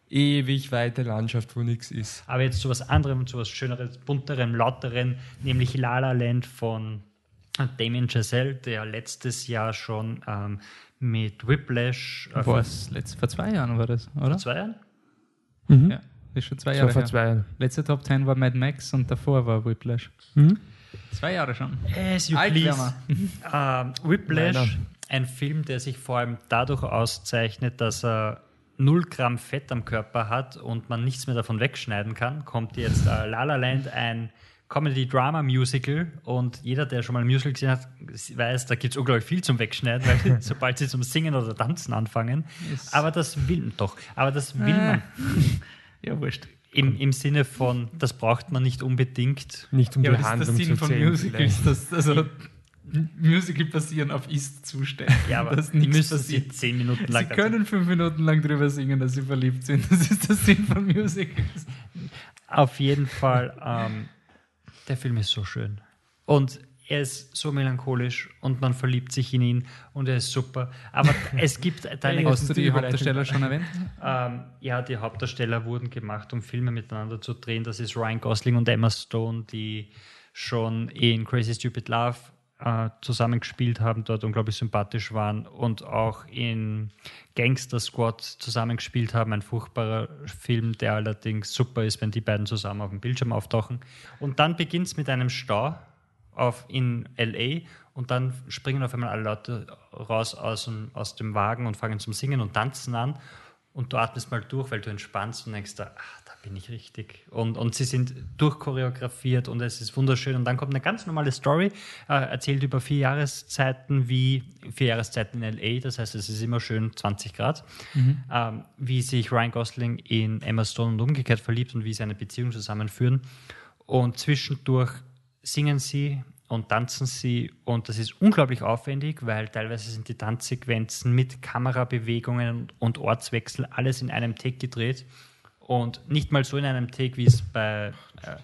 ewig weite Landschaft, wo nichts ist. Aber jetzt zu was anderem, zu was Schöneres, bunterem, lauterem, nämlich La La Land von Damien Chazelle, der letztes Jahr schon ähm, mit Whiplash. Äh, vor, vor zwei Jahren war das, oder? Vor zwei Jahren? Mhm. Ja. Das ist schon zwei Jahre vor zwei Jahren. Letzte Top 10 war Mad Max und davor war Whiplash. Mhm. Zwei Jahre schon. As you Alt please. uh, Whiplash, Leider. ein Film, der sich vor allem dadurch auszeichnet, dass er 0 Gramm Fett am Körper hat und man nichts mehr davon wegschneiden kann, kommt jetzt uh, La La Land, ein Comedy-Drama-Musical und jeder, der schon mal ein Musical gesehen hat, weiß, da gibt es unglaublich viel zum Wegschneiden, weil sobald sie zum Singen oder Tanzen anfangen. Yes. Aber das will doch, aber das will äh. man. Ja, wurscht. Im, Im Sinne von, das braucht man nicht unbedingt. Nicht um ja, die Handlung das ist der Sinn von Musicals. Das, also, Musical basieren auf Ist-Zuständen. Ja, aber dass nichts müssen sie passiert. zehn Minuten lang Sie können fünf Minuten lang drüber singen, dass sie verliebt sind. Das ist der Sinn von Musicals. Auf jeden Fall, ähm, der Film ist so schön. Und er ist so melancholisch und man verliebt sich in ihn und er ist super. Aber es gibt deine Hast du die Hauptdarsteller schon erwähnt? Ähm, ja, die Hauptdarsteller wurden gemacht, um Filme miteinander zu drehen. Das ist Ryan Gosling und Emma Stone, die schon in Crazy Stupid Love äh, zusammengespielt haben, dort unglaublich sympathisch waren und auch in Gangster Squad zusammengespielt haben. Ein furchtbarer Film, der allerdings super ist, wenn die beiden zusammen auf dem Bildschirm auftauchen. Und dann beginnt es mit einem Stau auf, in LA und dann springen auf einmal alle Leute raus aus, dem- aus dem Wagen und fangen zum Singen und Tanzen an. Und du atmest mal durch, weil du entspannst und denkst, da, ach, da bin ich richtig. Und, und sie sind durchchoreografiert und es ist wunderschön. Und dann kommt eine ganz normale Story, äh, erzählt über vier Jahreszeiten, wie vier Jahreszeiten in LA, das heißt, es ist immer schön 20 Grad, ähm, wie sich Ryan Gosling in Emma Stone und umgekehrt verliebt und wie sie eine Beziehung zusammenführen. Und zwischendurch singen sie und tanzen sie und das ist unglaublich aufwendig, weil teilweise sind die Tanzsequenzen mit Kamerabewegungen und Ortswechsel alles in einem Take gedreht und nicht mal so in einem Take, wie es bei, äh,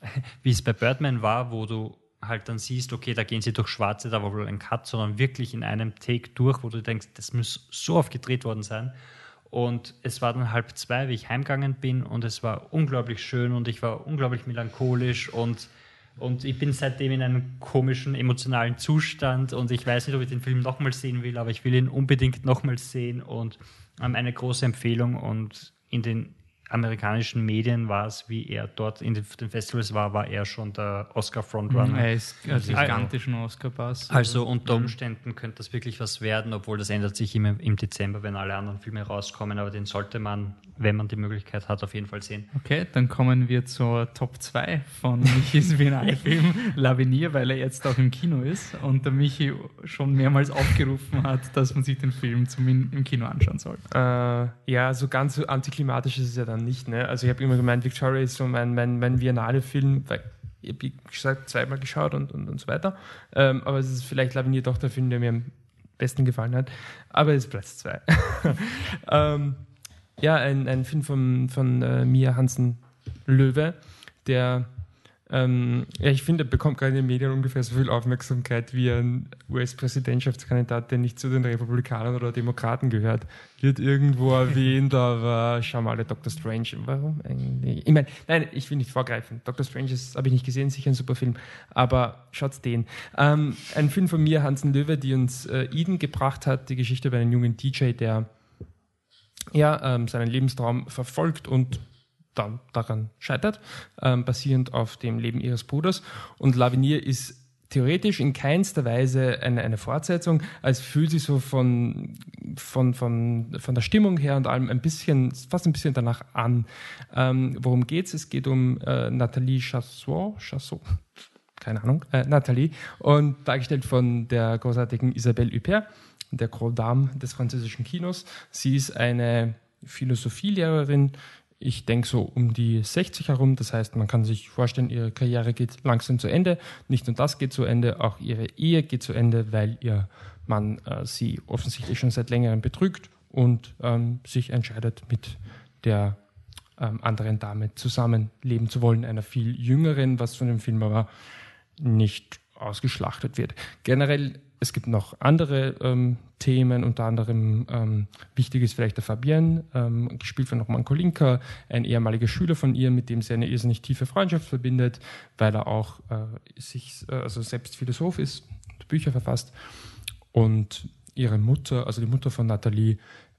wie es bei Birdman war, wo du halt dann siehst, okay, da gehen sie durch Schwarze, da war wohl ein Cut, sondern wirklich in einem Take durch, wo du denkst, das muss so oft gedreht worden sein. Und es war dann halb zwei, wie ich heimgegangen bin und es war unglaublich schön und ich war unglaublich melancholisch und, und ich bin seitdem in einem komischen emotionalen Zustand und ich weiß nicht, ob ich den Film nochmal sehen will, aber ich will ihn unbedingt nochmal sehen und ähm, eine große Empfehlung und in den amerikanischen Medien war es, wie er dort in den, Festivals war, war er schon der Oscar-Frontrunner. Er ist einen gigantischen Oscar-Pass. Also unter Umständen könnte das wirklich was werden, obwohl das ändert sich immer im Dezember, wenn alle anderen Filme rauskommen, aber den sollte man, wenn man die Möglichkeit hat, auf jeden Fall sehen. Okay, dann kommen wir zur Top 2 von Michis Biennale-Film Lavinier, weil er jetzt auch im Kino ist und der Michi schon mehrmals aufgerufen hat, dass man sich den Film zum in, im Kino anschauen soll. Äh, ja, so ganz so antiklimatisch ist es ja dann nicht. Ne? Also ich habe immer gemeint, Victoria ist so mein, mein, mein Biennale-Film, weil ich habe, gesagt, zweimal geschaut und, und, und so weiter. Ähm, aber es ist vielleicht Lavinier doch der Film, der mir am besten gefallen hat. Aber es ist Platz zwei. ähm, ja, ein, ein Film von, von äh, Mia Hansen Löwe, der ähm, ja, ich finde, er bekommt gerade in den Medien ungefähr so viel Aufmerksamkeit wie ein US-Präsidentschaftskandidat, der nicht zu den Republikanern oder Demokraten gehört. Wird irgendwo erwähnt, aber schau mal, der Doctor Strange. Warum eigentlich? Ich meine, nein, ich will nicht vorgreifen. Doctor Strange habe ich nicht gesehen, sicher ein super Film, aber schaut den. Ähm, ein Film von mir, Hansen Löwe, die uns äh, Eden gebracht hat, die Geschichte über einen jungen DJ, der ja, ähm, seinen Lebenstraum verfolgt und dann daran scheitert, ähm, basierend auf dem Leben ihres Bruders. Und Lavinier ist theoretisch in keinster Weise eine, eine Fortsetzung, als fühlt sich so von, von, von, von der Stimmung her und allem ein bisschen, fast ein bisschen danach an. Ähm, worum geht's? Es geht um äh, Nathalie Chassot, Chassot, keine Ahnung, äh, Nathalie, und dargestellt von der großartigen Isabelle Huppert, der Grand Dame des französischen Kinos. Sie ist eine Philosophielehrerin, ich denke so um die 60 herum. Das heißt, man kann sich vorstellen, ihre Karriere geht langsam zu Ende. Nicht nur das geht zu Ende, auch ihre Ehe geht zu Ende, weil ihr Mann äh, sie offensichtlich schon seit längerem betrügt und ähm, sich entscheidet, mit der ähm, anderen Dame zusammenleben zu wollen, einer viel jüngeren, was von dem Film aber nicht ausgeschlachtet wird. Generell, es gibt noch andere ähm, Themen, unter anderem ähm, wichtig ist vielleicht der Fabienne, ähm, gespielt von Roman Kolinka, ein ehemaliger Schüler von ihr, mit dem sie eine irrsinnig tiefe Freundschaft verbindet, weil er auch äh, sich, äh, also selbst Philosoph ist, Bücher verfasst. Und ihre Mutter, also die Mutter von Nathalie,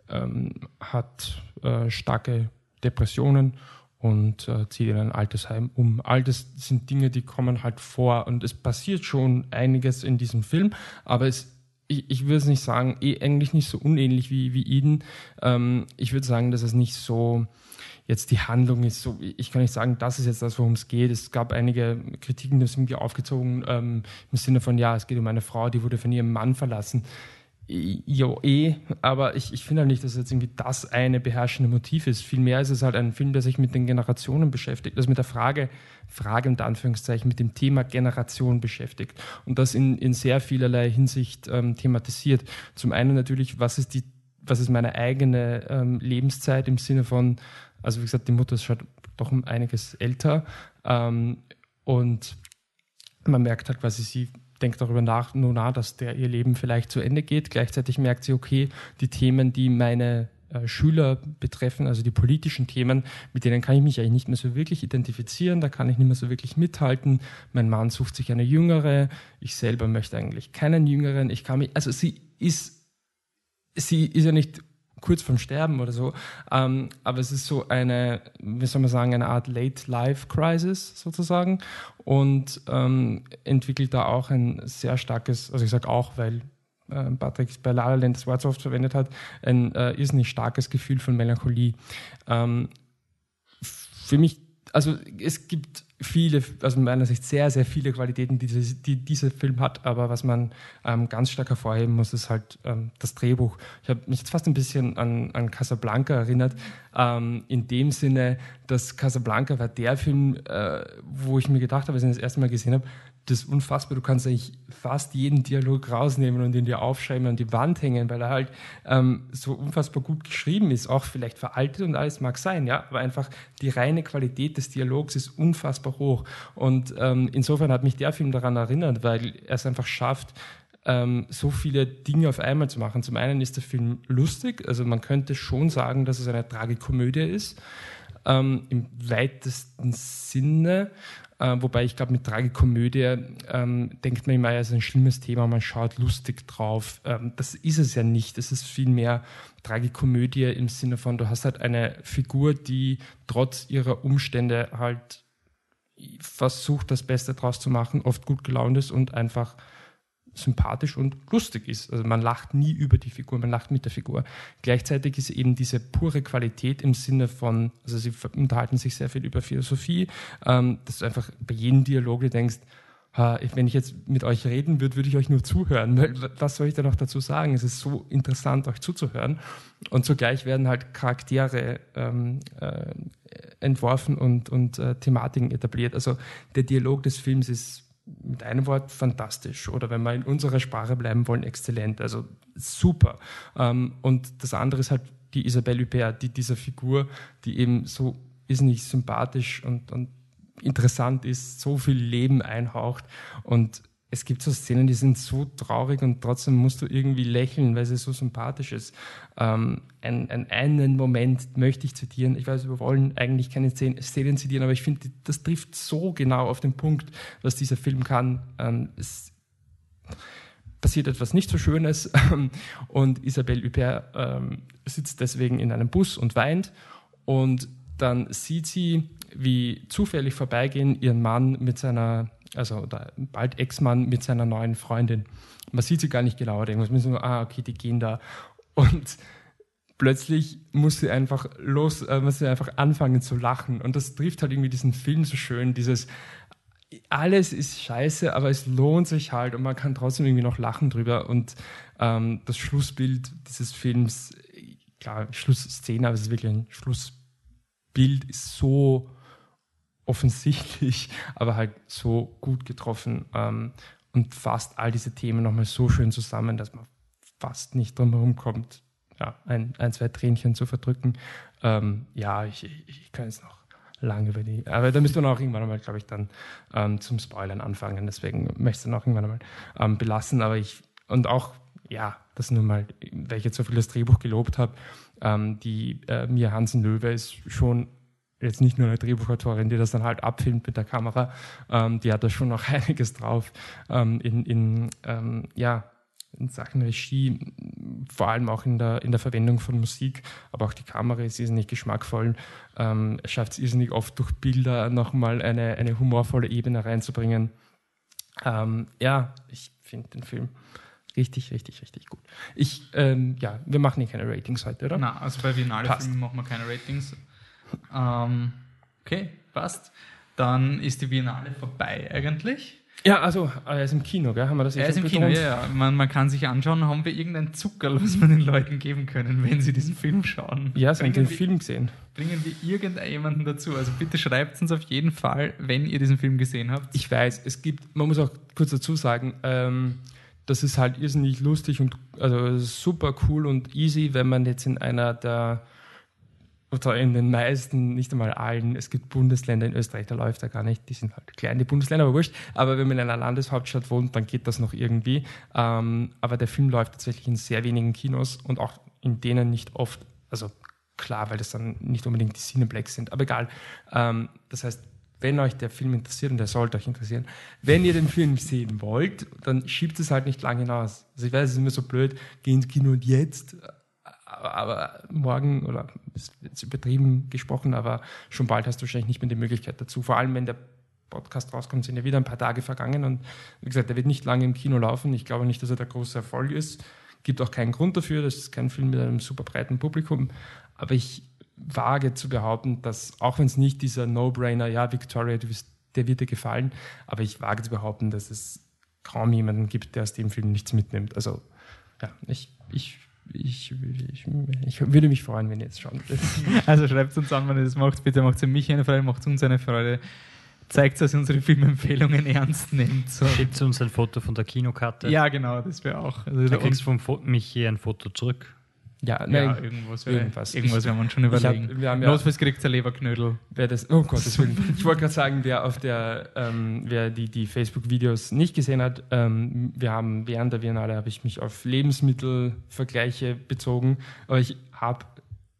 ähm, hat äh, starke Depressionen und äh, zieht in ein Altersheim um. All das sind Dinge, die kommen halt vor und es passiert schon einiges in diesem Film, aber es ich, ich würde es nicht sagen, eh, eigentlich nicht so unähnlich wie, wie Eden. Ähm, ich würde sagen, dass es nicht so, jetzt die Handlung ist so, ich kann nicht sagen, das ist jetzt das, worum es geht. Es gab einige Kritiken, die sind mir aufgezogen, ähm, im Sinne von, ja, es geht um eine Frau, die wurde von ihrem Mann verlassen. Ja, eh, aber ich, ich finde halt nicht, dass jetzt irgendwie das eine beherrschende Motiv ist. Vielmehr ist es halt ein Film, der sich mit den Generationen beschäftigt, also mit der Frage, Frage unter Anführungszeichen, mit dem Thema Generation beschäftigt und das in, in sehr vielerlei Hinsicht ähm, thematisiert. Zum einen natürlich, was ist die, was ist meine eigene ähm, Lebenszeit im Sinne von, also wie gesagt, die Mutter ist schon doch um einiges älter ähm, und man merkt halt quasi, sie denkt darüber nach, nur nach, dass der ihr Leben vielleicht zu Ende geht. Gleichzeitig merkt sie, okay, die Themen, die meine äh, Schüler betreffen, also die politischen Themen, mit denen kann ich mich eigentlich nicht mehr so wirklich identifizieren, da kann ich nicht mehr so wirklich mithalten. Mein Mann sucht sich eine jüngere, ich selber möchte eigentlich keinen jüngeren. Ich kann mich, also sie ist, sie ist ja nicht kurz vorm Sterben oder so. Ähm, aber es ist so eine, wie soll man sagen, eine Art Late-Life-Crisis sozusagen und ähm, entwickelt da auch ein sehr starkes, also ich sage auch, weil äh, Patrick bei La La Land das Wort so oft verwendet hat, ein äh, irrsinnig starkes Gefühl von Melancholie. Ähm, für mich, also es gibt viele, also meiner Sicht sehr, sehr viele Qualitäten, die, die dieser Film hat. Aber was man ähm, ganz stark hervorheben muss, ist halt ähm, das Drehbuch. Ich habe mich jetzt fast ein bisschen an, an Casablanca erinnert, ähm, in dem Sinne, dass Casablanca war der Film, äh, wo ich mir gedacht habe, als ich ihn das erste Mal gesehen habe, das ist unfassbar. Du kannst eigentlich fast jeden Dialog rausnehmen und ihn dir aufschreiben und die Wand hängen, weil er halt ähm, so unfassbar gut geschrieben ist. Auch vielleicht veraltet und alles mag sein, ja, aber einfach die reine Qualität des Dialogs ist unfassbar hoch. Und ähm, insofern hat mich der Film daran erinnert, weil er es einfach schafft, ähm, so viele Dinge auf einmal zu machen. Zum einen ist der Film lustig, also man könnte schon sagen, dass es eine Tragikomödie ist. Ähm, im weitesten Sinne. Äh, wobei ich glaube, mit Tragikomödie ähm, denkt man immer, es ist ein schlimmes Thema, man schaut lustig drauf. Ähm, das ist es ja nicht. Es ist vielmehr Tragikomödie im Sinne von, du hast halt eine Figur, die trotz ihrer Umstände halt versucht, das Beste draus zu machen, oft gut gelaunt ist und einfach sympathisch und lustig ist. Also man lacht nie über die Figur, man lacht mit der Figur. Gleichzeitig ist eben diese pure Qualität im Sinne von, also sie unterhalten sich sehr viel über Philosophie, ähm, dass du einfach bei jedem Dialog du denkst, wenn ich jetzt mit euch reden würde, würde ich euch nur zuhören. Was soll ich da noch dazu sagen? Es ist so interessant, euch zuzuhören. Und zugleich werden halt Charaktere ähm, äh, entworfen und, und äh, Thematiken etabliert. Also der Dialog des Films ist mit einem Wort fantastisch oder wenn wir in unserer Sprache bleiben wollen, exzellent. Also super. Ähm, und das andere ist halt die Isabelle Huppert, die dieser Figur, die eben so ist nicht sympathisch und, und interessant ist, so viel Leben einhaucht und es gibt so Szenen, die sind so traurig und trotzdem musst du irgendwie lächeln, weil sie so sympathisch ist. Ähm, ein, ein, einen Moment möchte ich zitieren. Ich weiß, wir wollen eigentlich keine Szenen zitieren, aber ich finde, das trifft so genau auf den Punkt, was dieser Film kann. Ähm, es passiert etwas nicht so Schönes und Isabelle Huppert ähm, sitzt deswegen in einem Bus und weint und dann sieht sie, wie zufällig vorbeigehen ihren Mann mit seiner also bald Ex-Mann mit seiner neuen Freundin. Man sieht sie gar nicht genau, denkt man so, ah, okay, die gehen da. Und plötzlich muss sie einfach los, äh, muss sie einfach anfangen zu lachen. Und das trifft halt irgendwie diesen Film so schön, dieses, alles ist scheiße, aber es lohnt sich halt und man kann trotzdem irgendwie noch lachen drüber. Und ähm, das Schlussbild dieses Films, klar, Schlussszene, aber es ist wirklich ein Schlussbild, ist so offensichtlich, aber halt so gut getroffen ähm, und fasst all diese Themen nochmal so schön zusammen, dass man fast nicht drum herum kommt, ja, ein, ein, zwei Tränchen zu verdrücken. Ähm, ja, ich, ich, ich, kann jetzt noch lange über die, aber da müsste man auch irgendwann einmal, glaube ich, dann ähm, zum Spoilern anfangen. Deswegen möchte ich es dann auch irgendwann einmal ähm, belassen. Aber ich, und auch, ja, das nur mal, weil ich jetzt so viel das Drehbuch gelobt habe, ähm, die äh, Mia Hansen-Löwe ist schon jetzt nicht nur eine Drehbuchautorin, die das dann halt abfilmt mit der Kamera, ähm, die hat da schon noch einiges drauf ähm, in, in ähm, ja, in Sachen Regie, vor allem auch in der, in der Verwendung von Musik, aber auch die Kamera ist irrsinnig geschmackvoll. Ähm, schafft es irrsinnig oft durch Bilder nochmal eine, eine humorvolle Ebene reinzubringen. Ähm, ja, ich finde den Film richtig, richtig, richtig gut. Ich, ähm, ja, wir machen hier keine Ratings heute, oder? Na, also bei Biennale-Filmen machen wir keine Ratings. Ähm, okay, passt. Dann ist die Biennale vorbei eigentlich. Ja, also er ist im Kino, gell? Haben wir das eh Er ist im Kino, betont? ja, ja. Man, man kann sich anschauen, haben wir irgendein Zuckerl, was wir den Leuten geben können, wenn sie diesen Film schauen. Ja, sie haben den Film gesehen. bringen wir irgendjemanden dazu. Also bitte schreibt uns auf jeden Fall, wenn ihr diesen Film gesehen habt. Ich weiß, es gibt, man muss auch kurz dazu sagen, ähm, das ist halt irrsinnig lustig und also super cool und easy, wenn man jetzt in einer der in den meisten, nicht einmal allen, es gibt Bundesländer in Österreich, da läuft er gar nicht, die sind halt kleine Bundesländer, aber wurscht. Aber wenn man in einer Landeshauptstadt wohnt, dann geht das noch irgendwie. Ähm, aber der Film läuft tatsächlich in sehr wenigen Kinos und auch in denen nicht oft, also klar, weil das dann nicht unbedingt die Cineplex sind, aber egal. Ähm, das heißt, wenn euch der Film interessiert, und der sollte euch interessieren, wenn ihr den Film sehen wollt, dann schiebt es halt nicht lange hinaus. Also ich weiß, es ist immer so blöd, geh ins Kino und jetzt, aber morgen, oder ist jetzt übertrieben gesprochen, aber schon bald hast du wahrscheinlich nicht mehr die Möglichkeit dazu. Vor allem, wenn der Podcast rauskommt, sind ja wieder ein paar Tage vergangen und wie gesagt, der wird nicht lange im Kino laufen. Ich glaube nicht, dass er der große Erfolg ist. Gibt auch keinen Grund dafür, das ist kein Film mit einem super breiten Publikum. Aber ich wage zu behaupten, dass auch wenn es nicht dieser No-Brainer, ja, Victoria, du bist, der wird dir gefallen, aber ich wage zu behaupten, dass es kaum jemanden gibt, der aus dem Film nichts mitnimmt. Also, ja, ich, ich, ich, ich, ich würde mich freuen, wenn ihr jetzt schauen würdet. Also schreibt uns an, wenn ihr das macht. Bitte macht es mich eine Freude, macht uns eine Freude. Zeigt, dass ihr unsere Filmempfehlungen ernst nehmt. So. Schickt uns ein Foto von der Kinokarte. Ja, genau, das wäre auch. Also Da kriegst du vom Fo Michi ein Foto zurück. Ja, ja, nein, irgendwas, irgendwas. irgendwas werden wir uns schon ich hab- überlegen. wir haben ja- Notfalls kriegt ihr Leberknödel. Wer das, oh Gottes Willen. Ich wollte gerade sagen, wer auf der, ähm, wer die, die Facebook-Videos nicht gesehen hat, ähm, wir haben während der Biennale habe ich mich auf Lebensmittelvergleiche bezogen, aber ich habe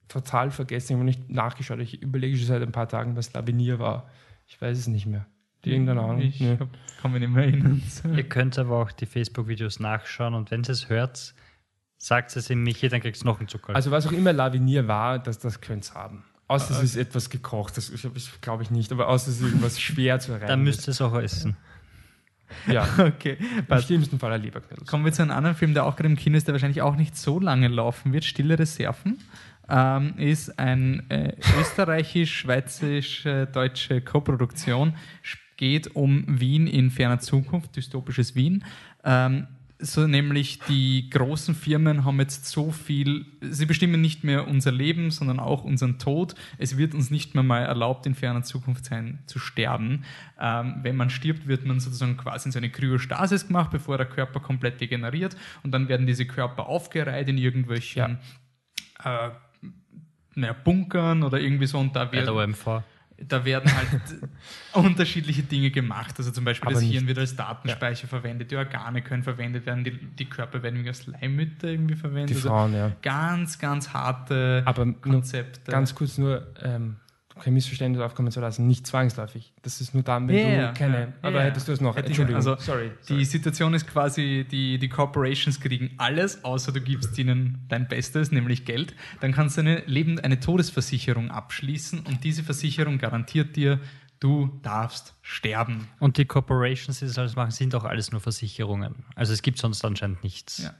total vergessen, ich habe nicht nachgeschaut. Ich überlege schon seit ein paar Tagen, was Lavinier war. Ich weiß es nicht mehr. Irgendeine Ahnung. Ich Nee. hab, kann mich nicht mehr erinnern. Ihr könnt aber auch die Facebook-Videos nachschauen und wenn ihr es hört, sagt es ihm Michi, dann kriegst du noch einen Zucker. Also was auch immer Lavinier war, das, das könnt ihr haben. Außer es ist etwas gekocht, das glaube ich nicht, aber außer es ist irgendwas schwer zu erreichen. dann müsst ihr es auch essen. Ja, okay, im schlimmsten Fall ein Leberknödel. Kommen wir zu einem anderen Film, der auch gerade im Kino ist, der wahrscheinlich auch nicht so lange laufen wird. Stille Reserven ähm, ist ein äh, österreichisch-schweizerisch-deutsche Koproduktion. Geht um Wien in ferner Zukunft, dystopisches Wien. Ähm, so nämlich die großen Firmen haben jetzt so viel, sie bestimmen nicht mehr unser Leben, sondern auch unseren Tod. Es wird uns nicht mehr mal erlaubt, in ferner Zukunft sein, zu sterben. Ähm, wenn man stirbt, wird man sozusagen quasi in so eine Kryostasis gemacht, bevor der Körper komplett degeneriert und dann werden diese Körper aufgereiht in irgendwelchen äh, naja, Bunkern oder irgendwie so und da wird der OMV. Da werden halt unterschiedliche Dinge gemacht. Also zum Beispiel Aber das Hirn wird als Datenspeicher verwendet, die Organe können verwendet werden, die, die Körper werden irgendwie als Leihmütter irgendwie verwendet. Die Also Frauen, ja. ganz, ganz harte Aber Konzepte. Ganz kurz nur, ähm, kein Missverständnis aufkommen zu lassen, nicht zwangsläufig. Das ist nur dann, wenn ja, du keine. ja. aber Ja, hättest du es noch? hätte Entschuldigung, also sorry. Die Situation ist quasi, die, die Corporations kriegen alles, außer du gibst ihnen dein Bestes, nämlich Geld. Dann kannst du eine, Leben, eine Todesversicherung abschließen und diese Versicherung garantiert dir, du darfst sterben. Und die Corporations, die das alles machen, sind auch alles nur Versicherungen. Also es gibt sonst anscheinend nichts. Ja.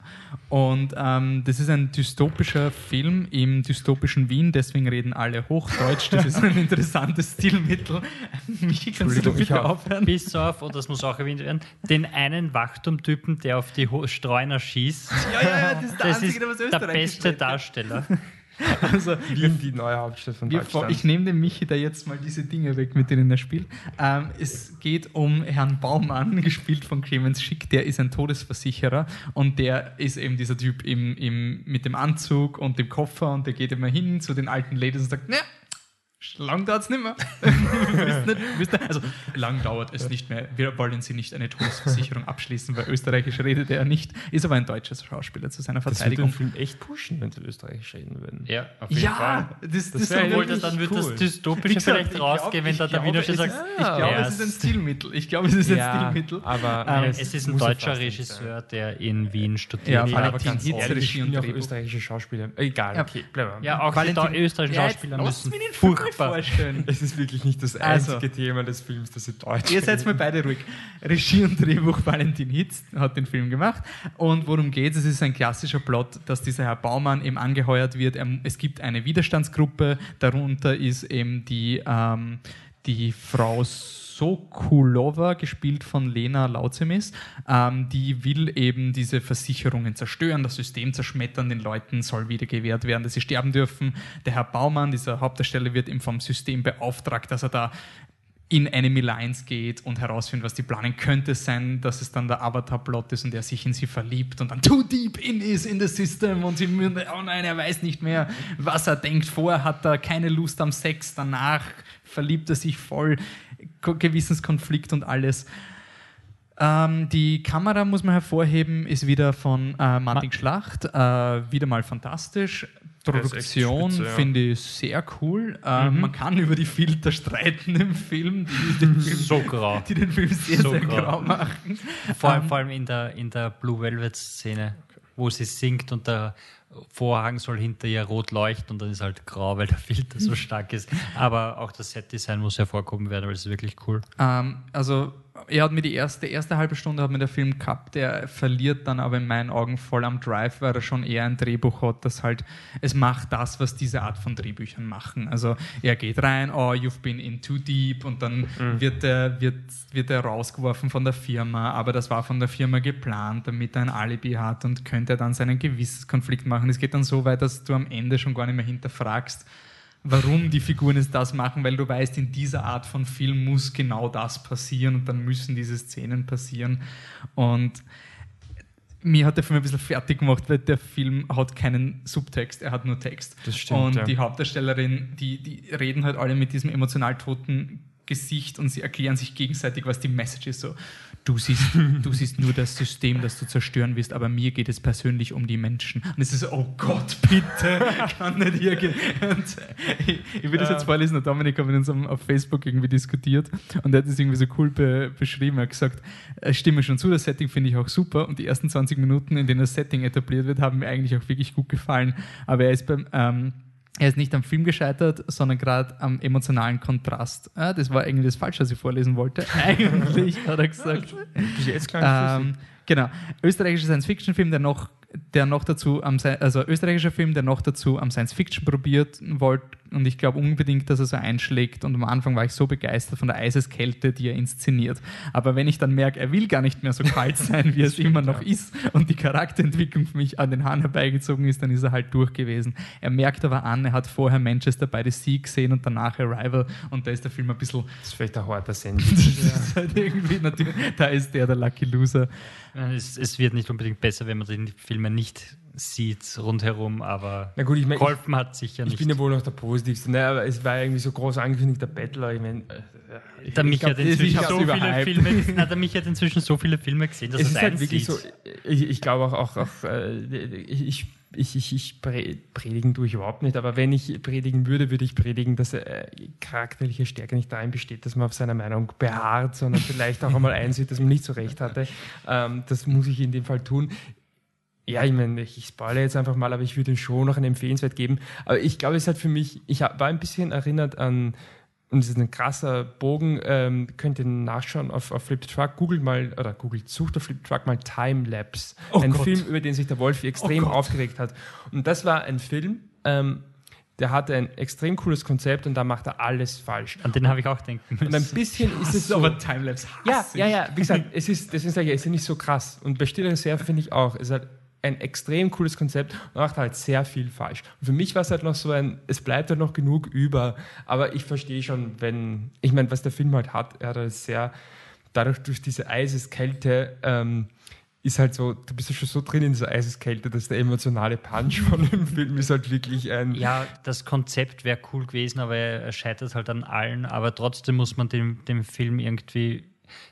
Und ähm, das ist ein dystopischer Film im dystopischen Wien, deswegen reden alle Hochdeutsch. Das ist ein interessantes Stilmittel. Michi, kannst du bitte aufhören? Bis auf, und das muss auch erwähnt werden, den einen Wachturmtypen, der auf die Ho Streuner schießt. Ja, ja, ja, das ist der Das einzige, ist der was der Österreich beste Darsteller. Also, Wien, die neue Hauptstadt von Deutschland. ich nehme dem Michi da jetzt mal diese Dinge weg, mit denen er spielt. Ähm, es geht um Herrn Baumann, gespielt von Clemens Schick, der ist ein Todesversicherer und der ist eben dieser Typ im, im, mit dem Anzug und dem Koffer und der geht immer hin zu den alten Ladies und sagt, ne, lang dauert es nicht mehr. wisst nicht, wisst nicht. Also lang dauert es nicht mehr. Wir wollen Sie nicht eine Todesversicherung abschließen, weil österreichisch redet er nicht, ist aber ein deutscher Schauspieler zu seiner das würde Verteidigung. den Film echt pushen, wenn sie Österreichisch reden würden. Ja, auf Ja, das, das, wär so Obwohl, wirklich das, dann wird cool. das Dystopische gesagt, vielleicht rausgehen, wenn da der Wiener es schon sagt, Ich glaube, ja, es ist ein Stilmittel. Ich glaube, es ist ein Ja, Stilmittel. aber Ähm, es ist ein ja deutscher Regisseur, der in Wien Ja, studiert hat. allem aber ganz ehrlich, und österreichische Schauspieler. Egal, Ja. okay, bleiben wir. Ja, auch die österreichischen Ja, Schauspieler müssen nicht furchtbar. vorstellen. Es ist wirklich nicht das Also. einzige Thema des Films, das in Deutsch Ihr seid mal beide ruhig. Regie und Drehbuch Valentin Hitz hat den Film gemacht. Und worum geht es? Es ist ein klassischer Plot, dass dieser Herr Baumann eben angeheuert wird. Er, es gibt eine Widerstandsgruppe, darunter ist eben die, ähm, die Frau Sokulova, gespielt von Lena Lautzemis, ähm, die will eben diese Versicherungen zerstören, das System zerschmettern, den Leuten soll wieder gewährt werden, dass sie sterben dürfen. Der Herr Baumann, dieser Hauptdarsteller, wird ihm vom System beauftragt, dass er da in Enemy Lines geht und herausfindet, was die planen. Könnte sein, dass es dann der Avatar-Plot ist und er sich in sie verliebt und dann too deep in ist in the system und sie, oh nein, er weiß nicht mehr, was er denkt. Vorher hat er keine Lust am Sex, danach verliebt er sich voll, Gewissenskonflikt und alles. Ähm, die Kamera, muss man hervorheben, ist wieder von äh, Martin Schlacht. Äh, wieder mal fantastisch. Produktion finde ich sehr cool. Ähm, mhm. Man kann über die Filter streiten im Film, die den Film, so grau. Die den Film sehr, so sehr grau. grau machen. Vor allem, ähm, vor allem in, der, in der Blue Velvet-Szene, okay. wo sie singt und der Vorhang soll hinter ihr rot leuchten und dann ist halt grau, weil der Filter so stark ist. Aber auch das Set-Design muss hervorkommen werden, weil es ist wirklich cool. Ähm, also er hat mir die erste, erste halbe Stunde hat mir der Film gehabt, der verliert dann aber in meinen Augen voll am Drive, weil er schon eher ein Drehbuch hat, das halt, es macht das, was diese Art von Drehbüchern machen. Also er geht rein, oh, you've been in too deep und dann mhm. wird, er, wird, wird er rausgeworfen von der Firma, aber das war von der Firma geplant, damit er ein Alibi hat und könnte dann seinen Gewissenskonflikt machen. Es geht dann so weit, dass du am Ende schon gar nicht mehr hinterfragst, warum die Figuren es das machen, weil du weißt, in dieser Art von Film muss genau das passieren und dann müssen diese Szenen passieren. Und mir hat der Film ein bisschen fertig gemacht, weil der Film hat keinen Subtext, er hat nur Text. Das stimmt. Und ja. die Hauptdarstellerin, die, die reden halt alle mit diesem emotional toten Gesicht und sie erklären sich gegenseitig, was die Message ist. So, du siehst, du siehst nur das System, das du zerstören willst, aber mir geht es persönlich um die Menschen. Und es ist so, oh Gott, bitte, kann nicht hier gehen. Ich, ich will das jetzt vorlesen, und Dominik hat mit uns auf Facebook irgendwie diskutiert und er hat das irgendwie so cool be beschrieben. Er hat gesagt, ich stimme schon zu, das Setting finde ich auch super und die ersten 20 Minuten, in denen das Setting etabliert wird, haben mir eigentlich auch wirklich gut gefallen. Aber er ist beim ähm, er ist nicht am Film gescheitert, sondern gerade am emotionalen Kontrast. Ja, das war eigentlich das Falsche, was ich vorlesen wollte. Eigentlich hat er gesagt. Jetzt ähm, genau. Österreichischer Science-Fiction-Film, der noch der noch dazu am also österreichischer Film, der noch dazu am Science Fiction probiert wollte und ich glaube unbedingt, dass er so einschlägt und am Anfang war ich so begeistert von der Eiseskälte, die er inszeniert. Aber wenn ich dann merke, er will gar nicht mehr so kalt sein, wie es immer noch ist und die Charakterentwicklung für mich an den Haaren herbeigezogen ist, dann ist er halt durch gewesen. Er merkt aber an, er hat vorher Manchester by the Sea gesehen und danach Arrival und da ist der Film ein bisschen... Das ist vielleicht ein harter Send. halt irgendwie natürlich, da ist der der Lucky Loser. Es, es wird nicht unbedingt besser, wenn man den Filme nicht sieht rundherum, aber Na gut, ich mein, geholfen hat sicher nicht. Ich bin ja wohl noch der Positivste. Ne, aber es war irgendwie so groß angekündigt, der Battler. Ich mein, äh, der Mich hat inzwischen so viele Filme, na, der Mich hat inzwischen so viele Filme gesehen, dass es ist halt wirklich so. Ich, ich glaube auch, auch, auch äh, ich, ich, ich, ich predigen tue ich überhaupt nicht, aber wenn ich predigen würde, würde ich predigen, dass äh, charakterliche Stärke nicht darin besteht, dass man auf seiner Meinung beharrt, sondern vielleicht auch einmal einsieht, dass man nicht so recht hatte. Ähm, das muss ich in dem Fall tun. Ja, ich meine, ich spoilere jetzt einfach mal, aber ich würde schon noch eine Empfehlenswert geben. Aber ich glaube, es halt für mich, ich war ein bisschen erinnert an, und es ist ein krasser Bogen, ähm, könnt ihr nachschauen auf, auf Flip Truck, googelt mal, oder googelt, sucht auf Flip Truck mal Time Lapse. Oh ein Gott. Film, über den sich der Wolf extrem oh aufgeregt hat. Und das war ein Film, ähm, der hatte ein extrem cooles Konzept und da macht er alles falsch. An den habe ich auch denken müssen. Und ein bisschen ist es so. Aber Timelapse Ja, ja, ja. Wie gesagt, es ist, deswegen sage ich, es ist nicht so krass. Und bei Stille Reserve finde ich auch, es hat ein extrem cooles Konzept und macht halt sehr viel falsch. Und für mich war es halt noch so ein, es bleibt halt noch genug über, aber ich verstehe schon, wenn, ich meine, was der Film halt hat, er hat halt sehr, dadurch durch diese Eiseskälte, ähm, ist halt so, du bist ja schon so drin in dieser Eiseskälte, dass der emotionale Punch von dem Film ist halt wirklich ein. Ja, das Konzept wäre cool gewesen, aber er scheitert halt an allen. Aber trotzdem muss man dem, dem Film irgendwie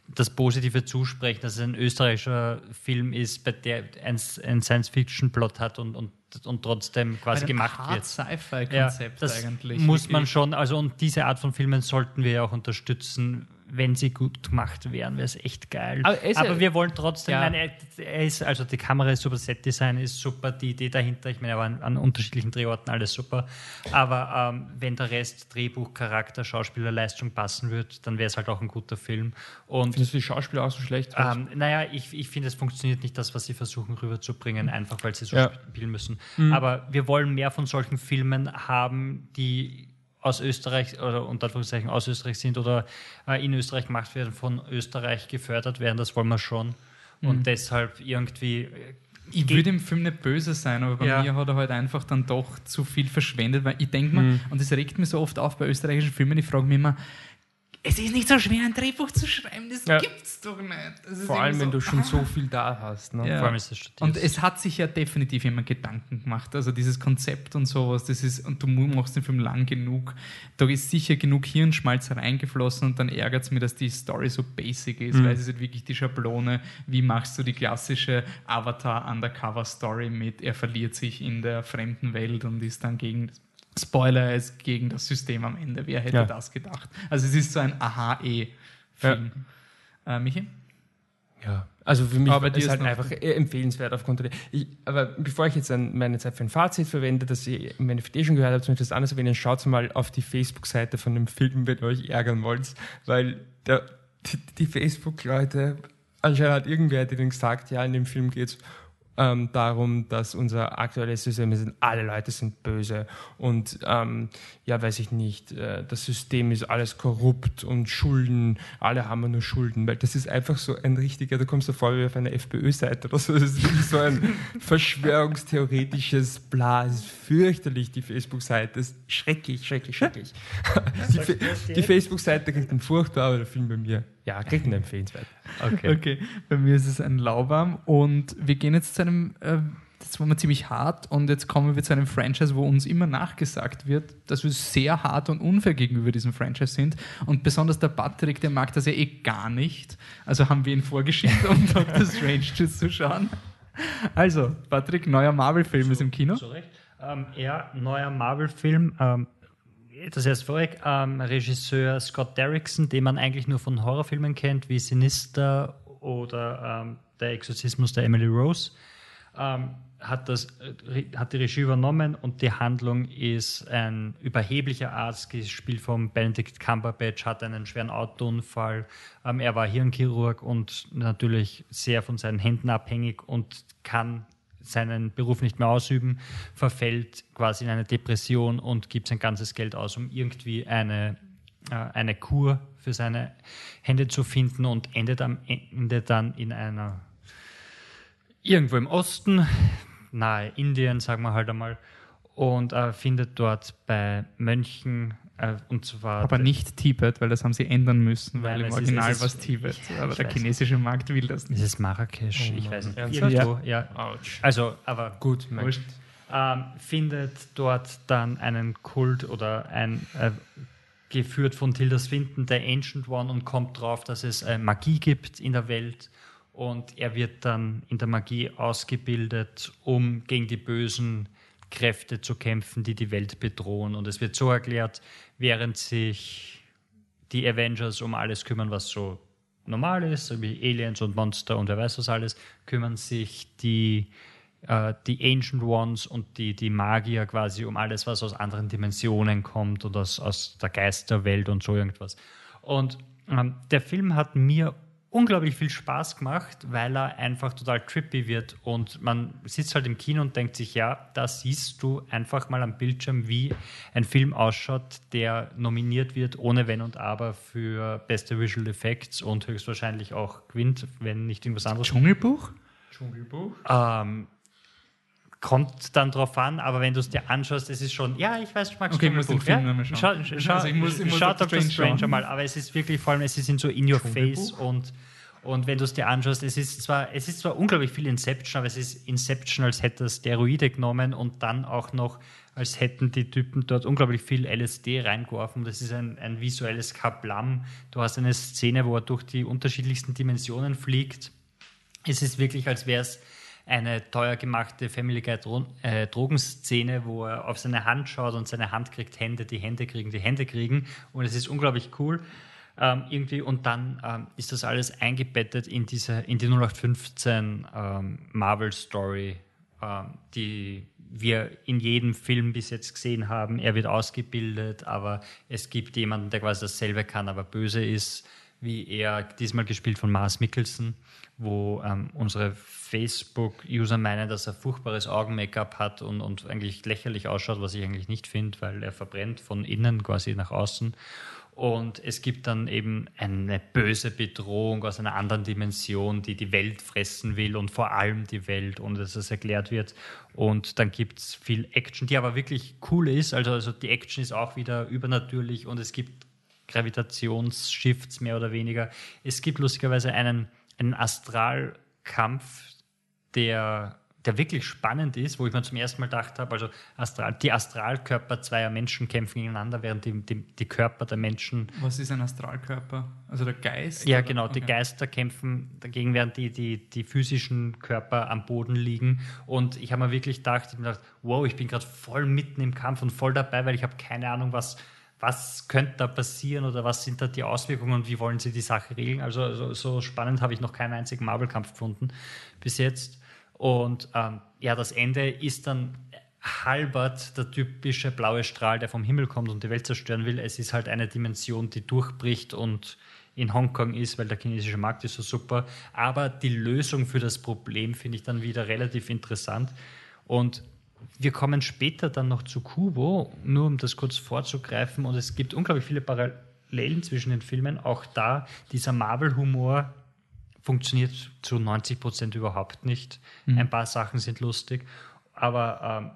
das Positive zusprechen, dass es ein österreichischer Film ist, bei der ein, ein Science-Fiction-Plot hat und, und, und trotzdem quasi gemacht Hard wird. Sci-Fi-Konzept ja, eigentlich. Muss man schon, also und diese Art von Filmen sollten wir ja auch unterstützen, wenn sie gut gemacht wären, wäre es echt geil. Aber, Aber wir wollen trotzdem, ja. meine, er ist, also die Kamera ist super, Set-Design ist super, die Idee dahinter, ich meine, er war an, an unterschiedlichen Drehorten alles super. Aber ähm, wenn der Rest, Drehbuch, Charakter, Schauspieler, Leistung passen wird, dann wäre es halt auch ein guter Film. Und Findest du die Schauspieler auch so schlecht? Ähm, naja, ich, ich finde, es funktioniert nicht das, was sie versuchen rüberzubringen, einfach weil sie so ja. spielen müssen. Mhm. Aber wir wollen mehr von solchen Filmen haben, die aus Österreich oder unter Anführungszeichen aus Österreich sind oder äh, in Österreich gemacht werden, von Österreich gefördert werden, das wollen wir schon. Und Mhm. deshalb irgendwie. äh, Ich würde im Film nicht böse sein, aber bei Ja. mir hat er halt einfach dann doch zu viel verschwendet, weil ich denke mir, und das regt mir so oft auf bei österreichischen Filmen, ich frage mich immer, es ist nicht so schwer, ein Drehbuch zu schreiben, das Ja. gibt's doch nicht. Das Vor allem, irgendwie wenn du so, schon ah. so viel da hast. Ne? Ja. Vor allem ist das. Und es hat sich ja definitiv jemand Gedanken gemacht. Also dieses Konzept und sowas, das ist, und du machst den Film lang genug. Da ist sicher genug Hirnschmalz reingeflossen und dann ärgert es mich, dass die Story so basic ist, Mhm. weil es ist halt wirklich die Schablone, wie machst du die klassische Avatar-Undercover-Story mit, er verliert sich in der fremden Welt und ist dann gegen, Spoiler, er ist gegen das System am Ende. Wer hätte Ja. das gedacht? Also es ist so ein Aha-E-Film. Äh, Michi? Ja, also für mich Aber ist ist halt einfach äh, empfehlenswert aufgrund der. Ich, aber bevor ich jetzt ein, meine Zeit für ein Fazit verwende, das ihr im Endeffekt eh schon gehört habt, möchte ich das anders erwähnen, schaut mal auf die Facebook-Seite von dem Film, wenn ihr euch ärgern wollt, weil der, die, die Facebook-Leute, anscheinend hat irgendwer denen gesagt, ja, in dem Film geht es ähm, darum, dass unser aktuelles System sind, alle Leute sind böse und ähm, ja, weiß ich nicht, äh, das System ist alles korrupt und Schulden, alle haben nur Schulden, weil das ist einfach so ein richtiger, du kommst da vor wie auf einer FPÖ-Seite oder so, das ist wirklich so ein verschwörungstheoretisches Bla, es ist fürchterlich, die Facebook-Seite, ist schrecklich, schrecklich, schrecklich. die die Facebook-Seite kriegt einen furchtbar, aber der Film bei mir, ja, kriegt einen empfehlenswert. okay. Okay, bei mir ist es ein Lauwarm und wir gehen jetzt zu einem, äh, das war mir ziemlich hart und jetzt kommen wir zu einem Franchise, wo uns immer nachgesagt wird, dass wir sehr hart und unfair gegenüber diesem Franchise sind und besonders der Patrick, der mag das ja eh gar nicht, also haben wir ihn vorgeschickt, um Doctor Strange zu schauen. Also, Patrick, neuer Marvel-Film ist im Kino. Zu Recht. Ähm, ja, neuer Marvel-Film. Ähm, das erst vorweg. Ähm, Regisseur Scott Derrickson, den man eigentlich nur von Horrorfilmen kennt, wie Sinister oder ähm, Der Exorzismus der Emily Rose, ähm, hat, das, äh, hat die Regie übernommen und die Handlung ist ein überheblicher Arzt, gespielt von Benedict Cumberbatch, hat einen schweren Autounfall. Ähm, er war Hirnchirurg und natürlich sehr von seinen Händen abhängig und kann seinen Beruf nicht mehr ausüben, verfällt quasi in eine Depression und gibt sein ganzes Geld aus, um irgendwie eine, äh, eine Kur für seine Hände zu finden und endet am Ende dann in einer irgendwo im Osten, nahe Indien, sagen wir halt einmal, und äh, findet dort bei Mönchen, äh, und zwar Aber nicht Tibet, weil das haben sie ändern müssen, weil Nein, im es ist- Original es ist- war es Tibet. Ja, aber ich der chinesische Markt will das es nicht. ist Marrakesch, Oh ich weiß nicht. Irgendwo, ja. Autsch. Also, aber Gut, Wurscht. ähm, findet dort dann einen Kult oder ein äh, geführt von Tilda Swinton, der Ancient One, und kommt drauf, dass es äh, Magie gibt in der Welt. Und er wird dann in der Magie ausgebildet, um gegen die bösen Kräfte zu kämpfen, die die Welt bedrohen. Und es wird so erklärt, während sich die Avengers um alles kümmern, was so normal ist, wie Aliens und Monster und wer weiß was alles, kümmern sich die, äh, die Ancient Ones und die, die Magier quasi um alles, was aus anderen Dimensionen kommt und aus, aus der Geisterwelt und so irgendwas. Und ähm, der Film hat mir unglaublich viel Spaß gemacht, weil er einfach total trippy wird und man sitzt halt im Kino und denkt sich, ja, da siehst du einfach mal am Bildschirm, wie ein Film ausschaut, der nominiert wird ohne Wenn und Aber für beste Visual Effects und höchstwahrscheinlich auch gewinnt, wenn nicht irgendwas anderes. Dschungelbuch? Dschungelbuch. Ähm, kommt dann drauf an, aber wenn du es dir anschaust, es ist schon, ja, ich weiß, ich mag Okay, ich muss den Film ja? nochmal schauen. Schau, schau, Also ich muss- ich muss schau Doctor Strange schauen. einmal, aber es ist wirklich vor allem, es ist in so in your face und und wenn du es dir anschaust, es ist zwar, es ist zwar unglaublich viel Inception, aber es ist Inception, als hätte er Steroide genommen und dann auch noch, als hätten die Typen dort unglaublich viel LSD reingeworfen. Das ist ein, ein visuelles Kablam. Du hast eine Szene, wo er durch die unterschiedlichsten Dimensionen fliegt. Es ist wirklich, als wäre es eine teuer gemachte Family Guy äh, Drogenszene, wo er auf seine Hand schaut und seine Hand kriegt Hände, die Hände kriegen die Hände kriegen. Und es ist unglaublich cool. Ähm, irgendwie und dann ähm, ist das alles eingebettet in diese in die 0815 ähm, Marvel Story, ähm, die wir in jedem Film bis jetzt gesehen haben. Er wird ausgebildet, aber es gibt jemanden, der quasi dasselbe kann, aber böse ist. wie er, diesmal gespielt von Mars Mikkelsen, wo ähm, unsere Facebook-User meinen, dass er furchtbares Augen-Make-up hat und, und eigentlich lächerlich ausschaut, was ich eigentlich nicht finde, weil er verbrennt von innen quasi nach außen. Und es gibt dann eben eine böse Bedrohung aus einer anderen Dimension, die die Welt fressen will und vor allem die Welt, ohne dass es erklärt wird. Und dann gibt es viel Action, die aber wirklich cool ist. Also, also die Action ist auch wieder übernatürlich und es gibt Gravitationsshifts mehr oder weniger. Es gibt lustigerweise einen, einen Astralkampf, der der wirklich spannend ist, wo ich mir zum ersten Mal gedacht habe, also Astral, die Astralkörper zweier Menschen kämpfen gegeneinander, während die, die, die, Körper der Menschen. Was ist ein Astralkörper? Also der Geist? Ja, oder? genau, okay. die Geister kämpfen dagegen, während die, die, die physischen Körper am Boden liegen. Und ich habe mir wirklich gedacht, ich habe gedacht, wow, ich bin gerade voll mitten im Kampf und voll dabei, weil ich habe keine Ahnung, was, was könnte da passieren oder was sind da die Auswirkungen und wie wollen sie die Sache regeln. Also so, so spannend habe ich noch keinen einzigen Marvel-Kampf gefunden bis jetzt. Und ähm, ja, das Ende ist dann halbert der typische blaue Strahl, der vom Himmel kommt und die Welt zerstören will. Es ist halt eine Dimension, die durchbricht und in Hongkong ist, weil der chinesische Markt ist so super. Aber die Lösung für das Problem finde ich dann wieder relativ interessant. Und wir kommen später dann noch zu Kubo, nur um das kurz vorzugreifen. Und es gibt unglaublich viele Parallelen zwischen den Filmen. Auch da dieser Marvel-Humor funktioniert zu 90 Prozent überhaupt nicht. Mhm. Ein paar Sachen sind lustig, aber ähm,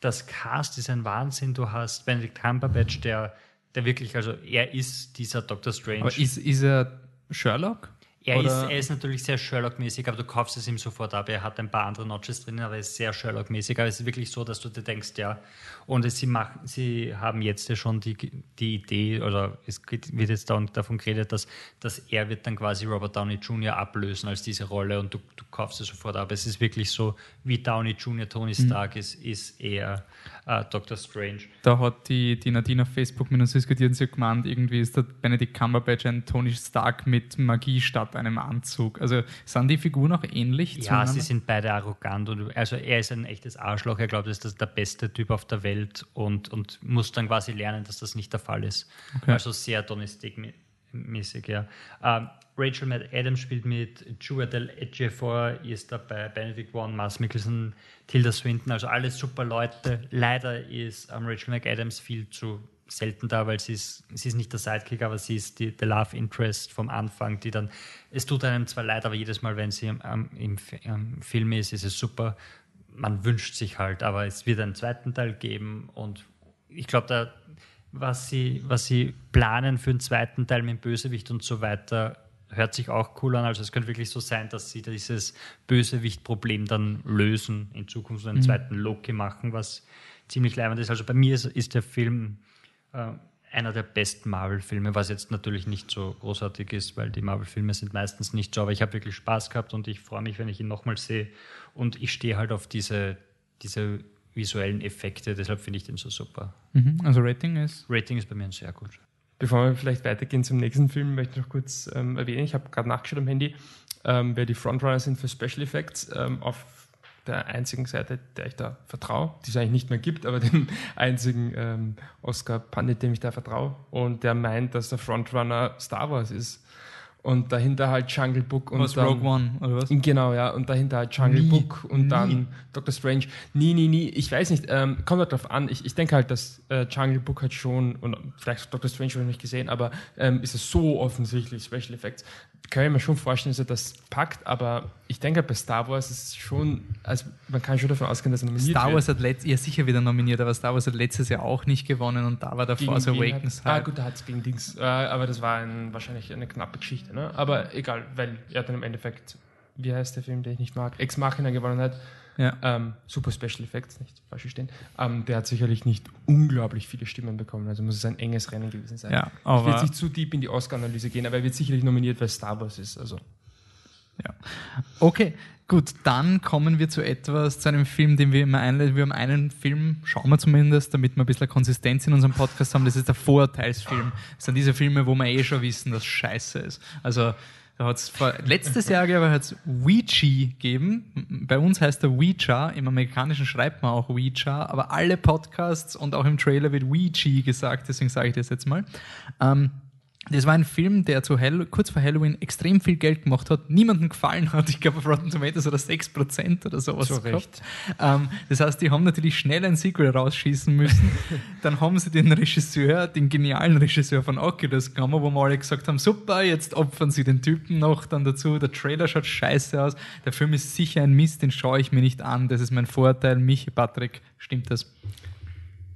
das Cast ist ein Wahnsinn. Du hast Benedict Cumberbatch, der, der wirklich, also er ist dieser Doctor Strange. Aber ist, ist er Sherlock? Er ist, er ist, natürlich sehr Sherlock-mäßig, aber du kaufst es ihm sofort ab. Er hat ein paar andere Notches drin, aber er ist sehr Sherlock-mäßig. Aber es ist wirklich so, dass du dir denkst, ja. Und es, sie, machen, sie haben jetzt ja schon die, die Idee, oder es wird jetzt davon geredet, dass, dass er wird dann quasi Robert Downey Jr. ablösen als diese Rolle und du, du kaufst es sofort ab. Es ist wirklich so, wie Downey Jr. Tony mhm. Stark mhm. ist, ist er äh, Doctor Strange. Da hat die, die Nadine auf Facebook mit uns diskutiert und sie hat gemeint, irgendwie ist der Benedict Cumberbatch ein Tony Stark mit Magie statt einem Anzug. Also sind die Figuren auch ähnlich? Ja, sie sind beide arrogant. Und, also er ist ein echtes Arschloch. Er glaubt, er ist der beste Typ auf der Welt und, und muss dann quasi lernen, dass das nicht der Fall ist. Okay. Also sehr Tony mäßig ja. Ähm, Rachel McAdams spielt mit, Julia Del Ejiofor ist dabei, Benedict Wong, Mars Mikkelsen, Tilda Swinton, also alles super Leute. Leider ist ähm, Rachel McAdams viel zu selten da, weil sie ist, sie ist nicht der Sidekick, aber sie ist die, der Love Interest vom Anfang, die dann, es tut einem zwar leid, aber jedes Mal, wenn sie am, im, im Film ist, ist es super. Man wünscht sich halt, aber es wird einen zweiten Teil geben und ich glaube, da was sie, was sie planen für den zweiten Teil mit dem Bösewicht und so weiter, hört sich auch cool an. Also es könnte wirklich so sein, dass sie dieses Bösewicht-Problem dann lösen, in Zukunft einen mhm. zweiten Loki machen, was ziemlich leibend ist. Also bei mir ist, ist der Film äh, einer der besten Marvel-Filme, was jetzt natürlich nicht so großartig ist, weil die Marvel-Filme sind meistens nicht so, aber ich habe wirklich Spaß gehabt und ich freue mich, wenn ich ihn nochmal sehe. Und ich stehe halt auf diese, diese visuellen Effekte, deshalb finde ich den so super. Mhm, also Rating ist? Rating ist bei mir sehr gut. Bevor wir vielleicht weitergehen zum nächsten Film, möchte ich noch kurz ähm, erwähnen, ich habe gerade nachgeschaut am Handy, ähm, wer die Frontrunner sind für Special Effects. Ähm, auf der einzigen Seite, der ich da vertraue, die es eigentlich nicht mehr gibt, aber den einzigen ähm, Oscar Pandit, dem ich da vertraue. Und der meint, dass der Frontrunner Star Wars ist und dahinter halt Jungle Book und was, dann, Rogue One oder was? Genau, ja, und dahinter halt Jungle nie, Book und nie. dann Doctor Strange. Nie, nie, nie. Ich weiß nicht, ähm, kommt halt drauf an. Ich, ich denke halt, dass äh, Jungle Book hat schon und vielleicht Doctor Strange habe ich nicht gesehen, aber ähm, ist es so offensichtlich Special Effects, kann ich mir schon vorstellen, dass er das packt, aber ich denke, bei Star Wars ist es schon, also man kann schon davon ausgehen, dass er nominiert Star Wars wird. hat ja sicher wieder nominiert, aber Star Wars hat letztes Jahr auch nicht gewonnen und da war der Force Awakens hat, halt. Ah gut, da hat es gegen Dings, äh, aber das war ein, wahrscheinlich eine knappe Geschichte, ne? aber egal, weil er dann im Endeffekt, wie heißt der Film, den ich nicht mag, Ex Machina gewonnen hat, ja. Ähm, super Special Effects, nicht falsch verstehen. Ähm, der hat sicherlich nicht unglaublich viele Stimmen bekommen, also muss es ein enges Rennen gewesen sein. Ja, aber ich will jetzt nicht zu deep in die Oscar-Analyse gehen, aber er wird sicherlich nominiert, weil Star Wars ist. Also. Ja. Okay, gut, dann kommen wir zu etwas, zu einem Film, den wir immer einleiten. Wir haben einen Film, schauen wir zumindest, damit wir ein bisschen Konsistenz in unserem Podcast haben. Das ist der Vorurteilsfilm. Das sind diese Filme, wo wir eh schon wissen, dass Scheiße ist. Also da hat's vor, letztes Jahr, glaube ich, hat es Ouija gegeben. Bei uns heißt er Ouija, im Amerikanischen schreibt man auch Ouija, aber alle Podcasts und auch im Trailer wird Ouija gesagt, deswegen sage ich das jetzt mal. Ähm, Das war ein Film, der zu Hall kurz vor Halloween extrem viel Geld gemacht hat, niemandem gefallen hat. Ich glaube, auf Rotten Tomatoes oder 6% oder sowas. Zu. Recht. Ähm, das heißt, die haben natürlich schnell ein Sequel rausschießen müssen. Dann haben sie den Regisseur, den genialen Regisseur von Oculus genommen, wo wir alle gesagt haben, super, jetzt opfern sie den Typen noch dann dazu. Der Trailer schaut scheiße aus. Der Film ist sicher ein Mist, den schaue ich mir nicht an. Das ist mein Vorteil. Michi, Patrick, stimmt das?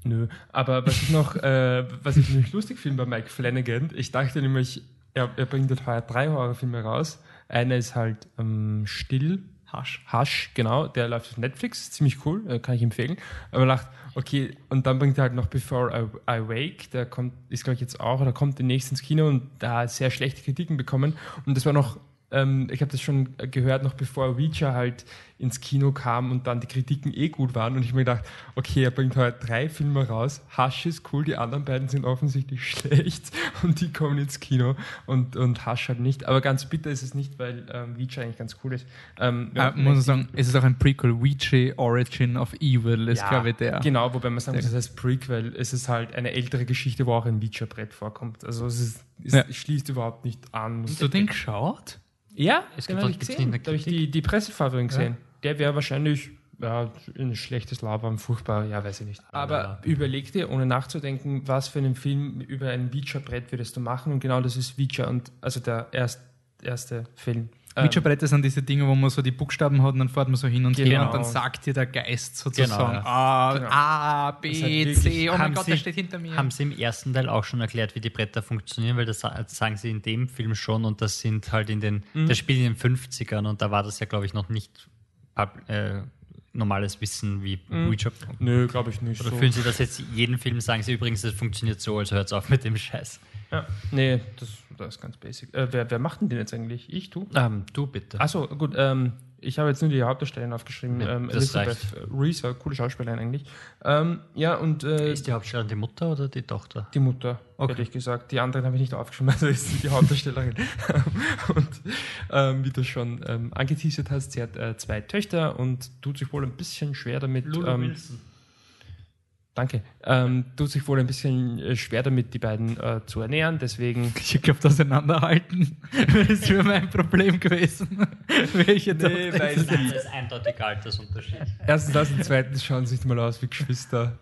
Nö, aber was ich noch, äh, was ich nämlich lustig finde bei Mike Flanagan, ich dachte nämlich, er, er bringt jetzt heuer drei Horrorfilme raus. Einer ist halt ähm, Still, Hush, Hush, genau, der läuft auf Netflix, ziemlich cool, äh, kann ich empfehlen. Aber man dachte, okay, und dann bringt er halt noch Before I, I Wake, der kommt, ist glaube ich jetzt auch, oder kommt demnächst ins Kino und da hat sehr schlechte Kritiken bekommen. Und das war noch ähm, ich habe das schon gehört, noch bevor Ouija halt ins Kino kam und dann die Kritiken eh gut waren. Und ich mir gedacht, okay, er bringt heute drei Filme raus. Hush ist cool, die anderen beiden sind offensichtlich schlecht und die kommen ins Kino und, und Hush halt nicht. Aber ganz bitter ist es nicht, weil ähm, Ouija eigentlich ganz cool ist. Ähm, äh, muss man sagen, es ist auch ein Prequel. Ouija Origin of Evil ist, ja, glaube ich, der. Genau, wobei man sagen muss, das heißt Prequel. Es ist halt eine ältere Geschichte, wo auch ein Ouija-Brett vorkommt. Also es, ist, es Ja. schließt überhaupt nicht an. Hast du den geschaut? Ja, Es den habe auch- ich gesehen. Da habe ich die, die Pressefahrung gesehen. Der wäre wahrscheinlich ja, ein schlechtes Labern, furchtbar, ja, weiß ich nicht. Aber überleg dir, ohne nachzudenken, was für einen Film über ein Ouija-Brett würdest du machen und genau das ist Ouija und also der erst, erste Film. Ähm, Ouija-Bretter sind diese Dinge, wo man so die Buchstaben hat und dann fährt man so hin und her Genau. und dann sagt dir der Geist sozusagen Genau, A, Genau. A, B, C, oh mein Gott, Sie- der steht hinter mir. Haben sie im ersten Teil auch schon erklärt, wie die Bretter funktionieren, weil das sa- sagen sie in dem Film schon und das sind halt in den, Mhm. das spielt in den 50ern und da war das ja, glaube ich, noch nicht äh, normales Wissen wie Mhm. Ouija. Nö, glaube ich nicht. Oder so. fühlen Sie das jetzt jeden Film, sagen Sie übrigens, das funktioniert so, also hört auf mit dem Scheiß. Ja. Nee, das, das ist ganz basic. Äh, wer, wer macht denn den jetzt eigentlich? Ich, du? Ähm, du bitte. Achso, gut. Ähm, ich habe jetzt nur die Hauptdarstellerin aufgeschrieben. Ja, ähm, das Elizabeth Reese, eine coole Schauspielerin eigentlich. Ähm, ja, und äh, ist die Hauptstellerin die Mutter oder die Tochter? die Mutter, Okay. hätte ich gesagt. Die anderen habe ich nicht aufgeschrieben, also ist sie die Hauptdarstellerin. und ähm, wie du schon ähm, angeteasert hast, sie hat äh, zwei Töchter und tut sich wohl ein bisschen schwer damit. ähm, Danke. Ähm, tut sich wohl ein bisschen äh, schwer damit, die beiden äh, zu ernähren. Deswegen Ich glaube, auseinanderhalten das wäre mein Problem gewesen. Welche Nee, weil ist es? Das ist eindeutig Altersunterschied. Erstens das und zweitens schauen sie nicht mal aus wie Geschwister.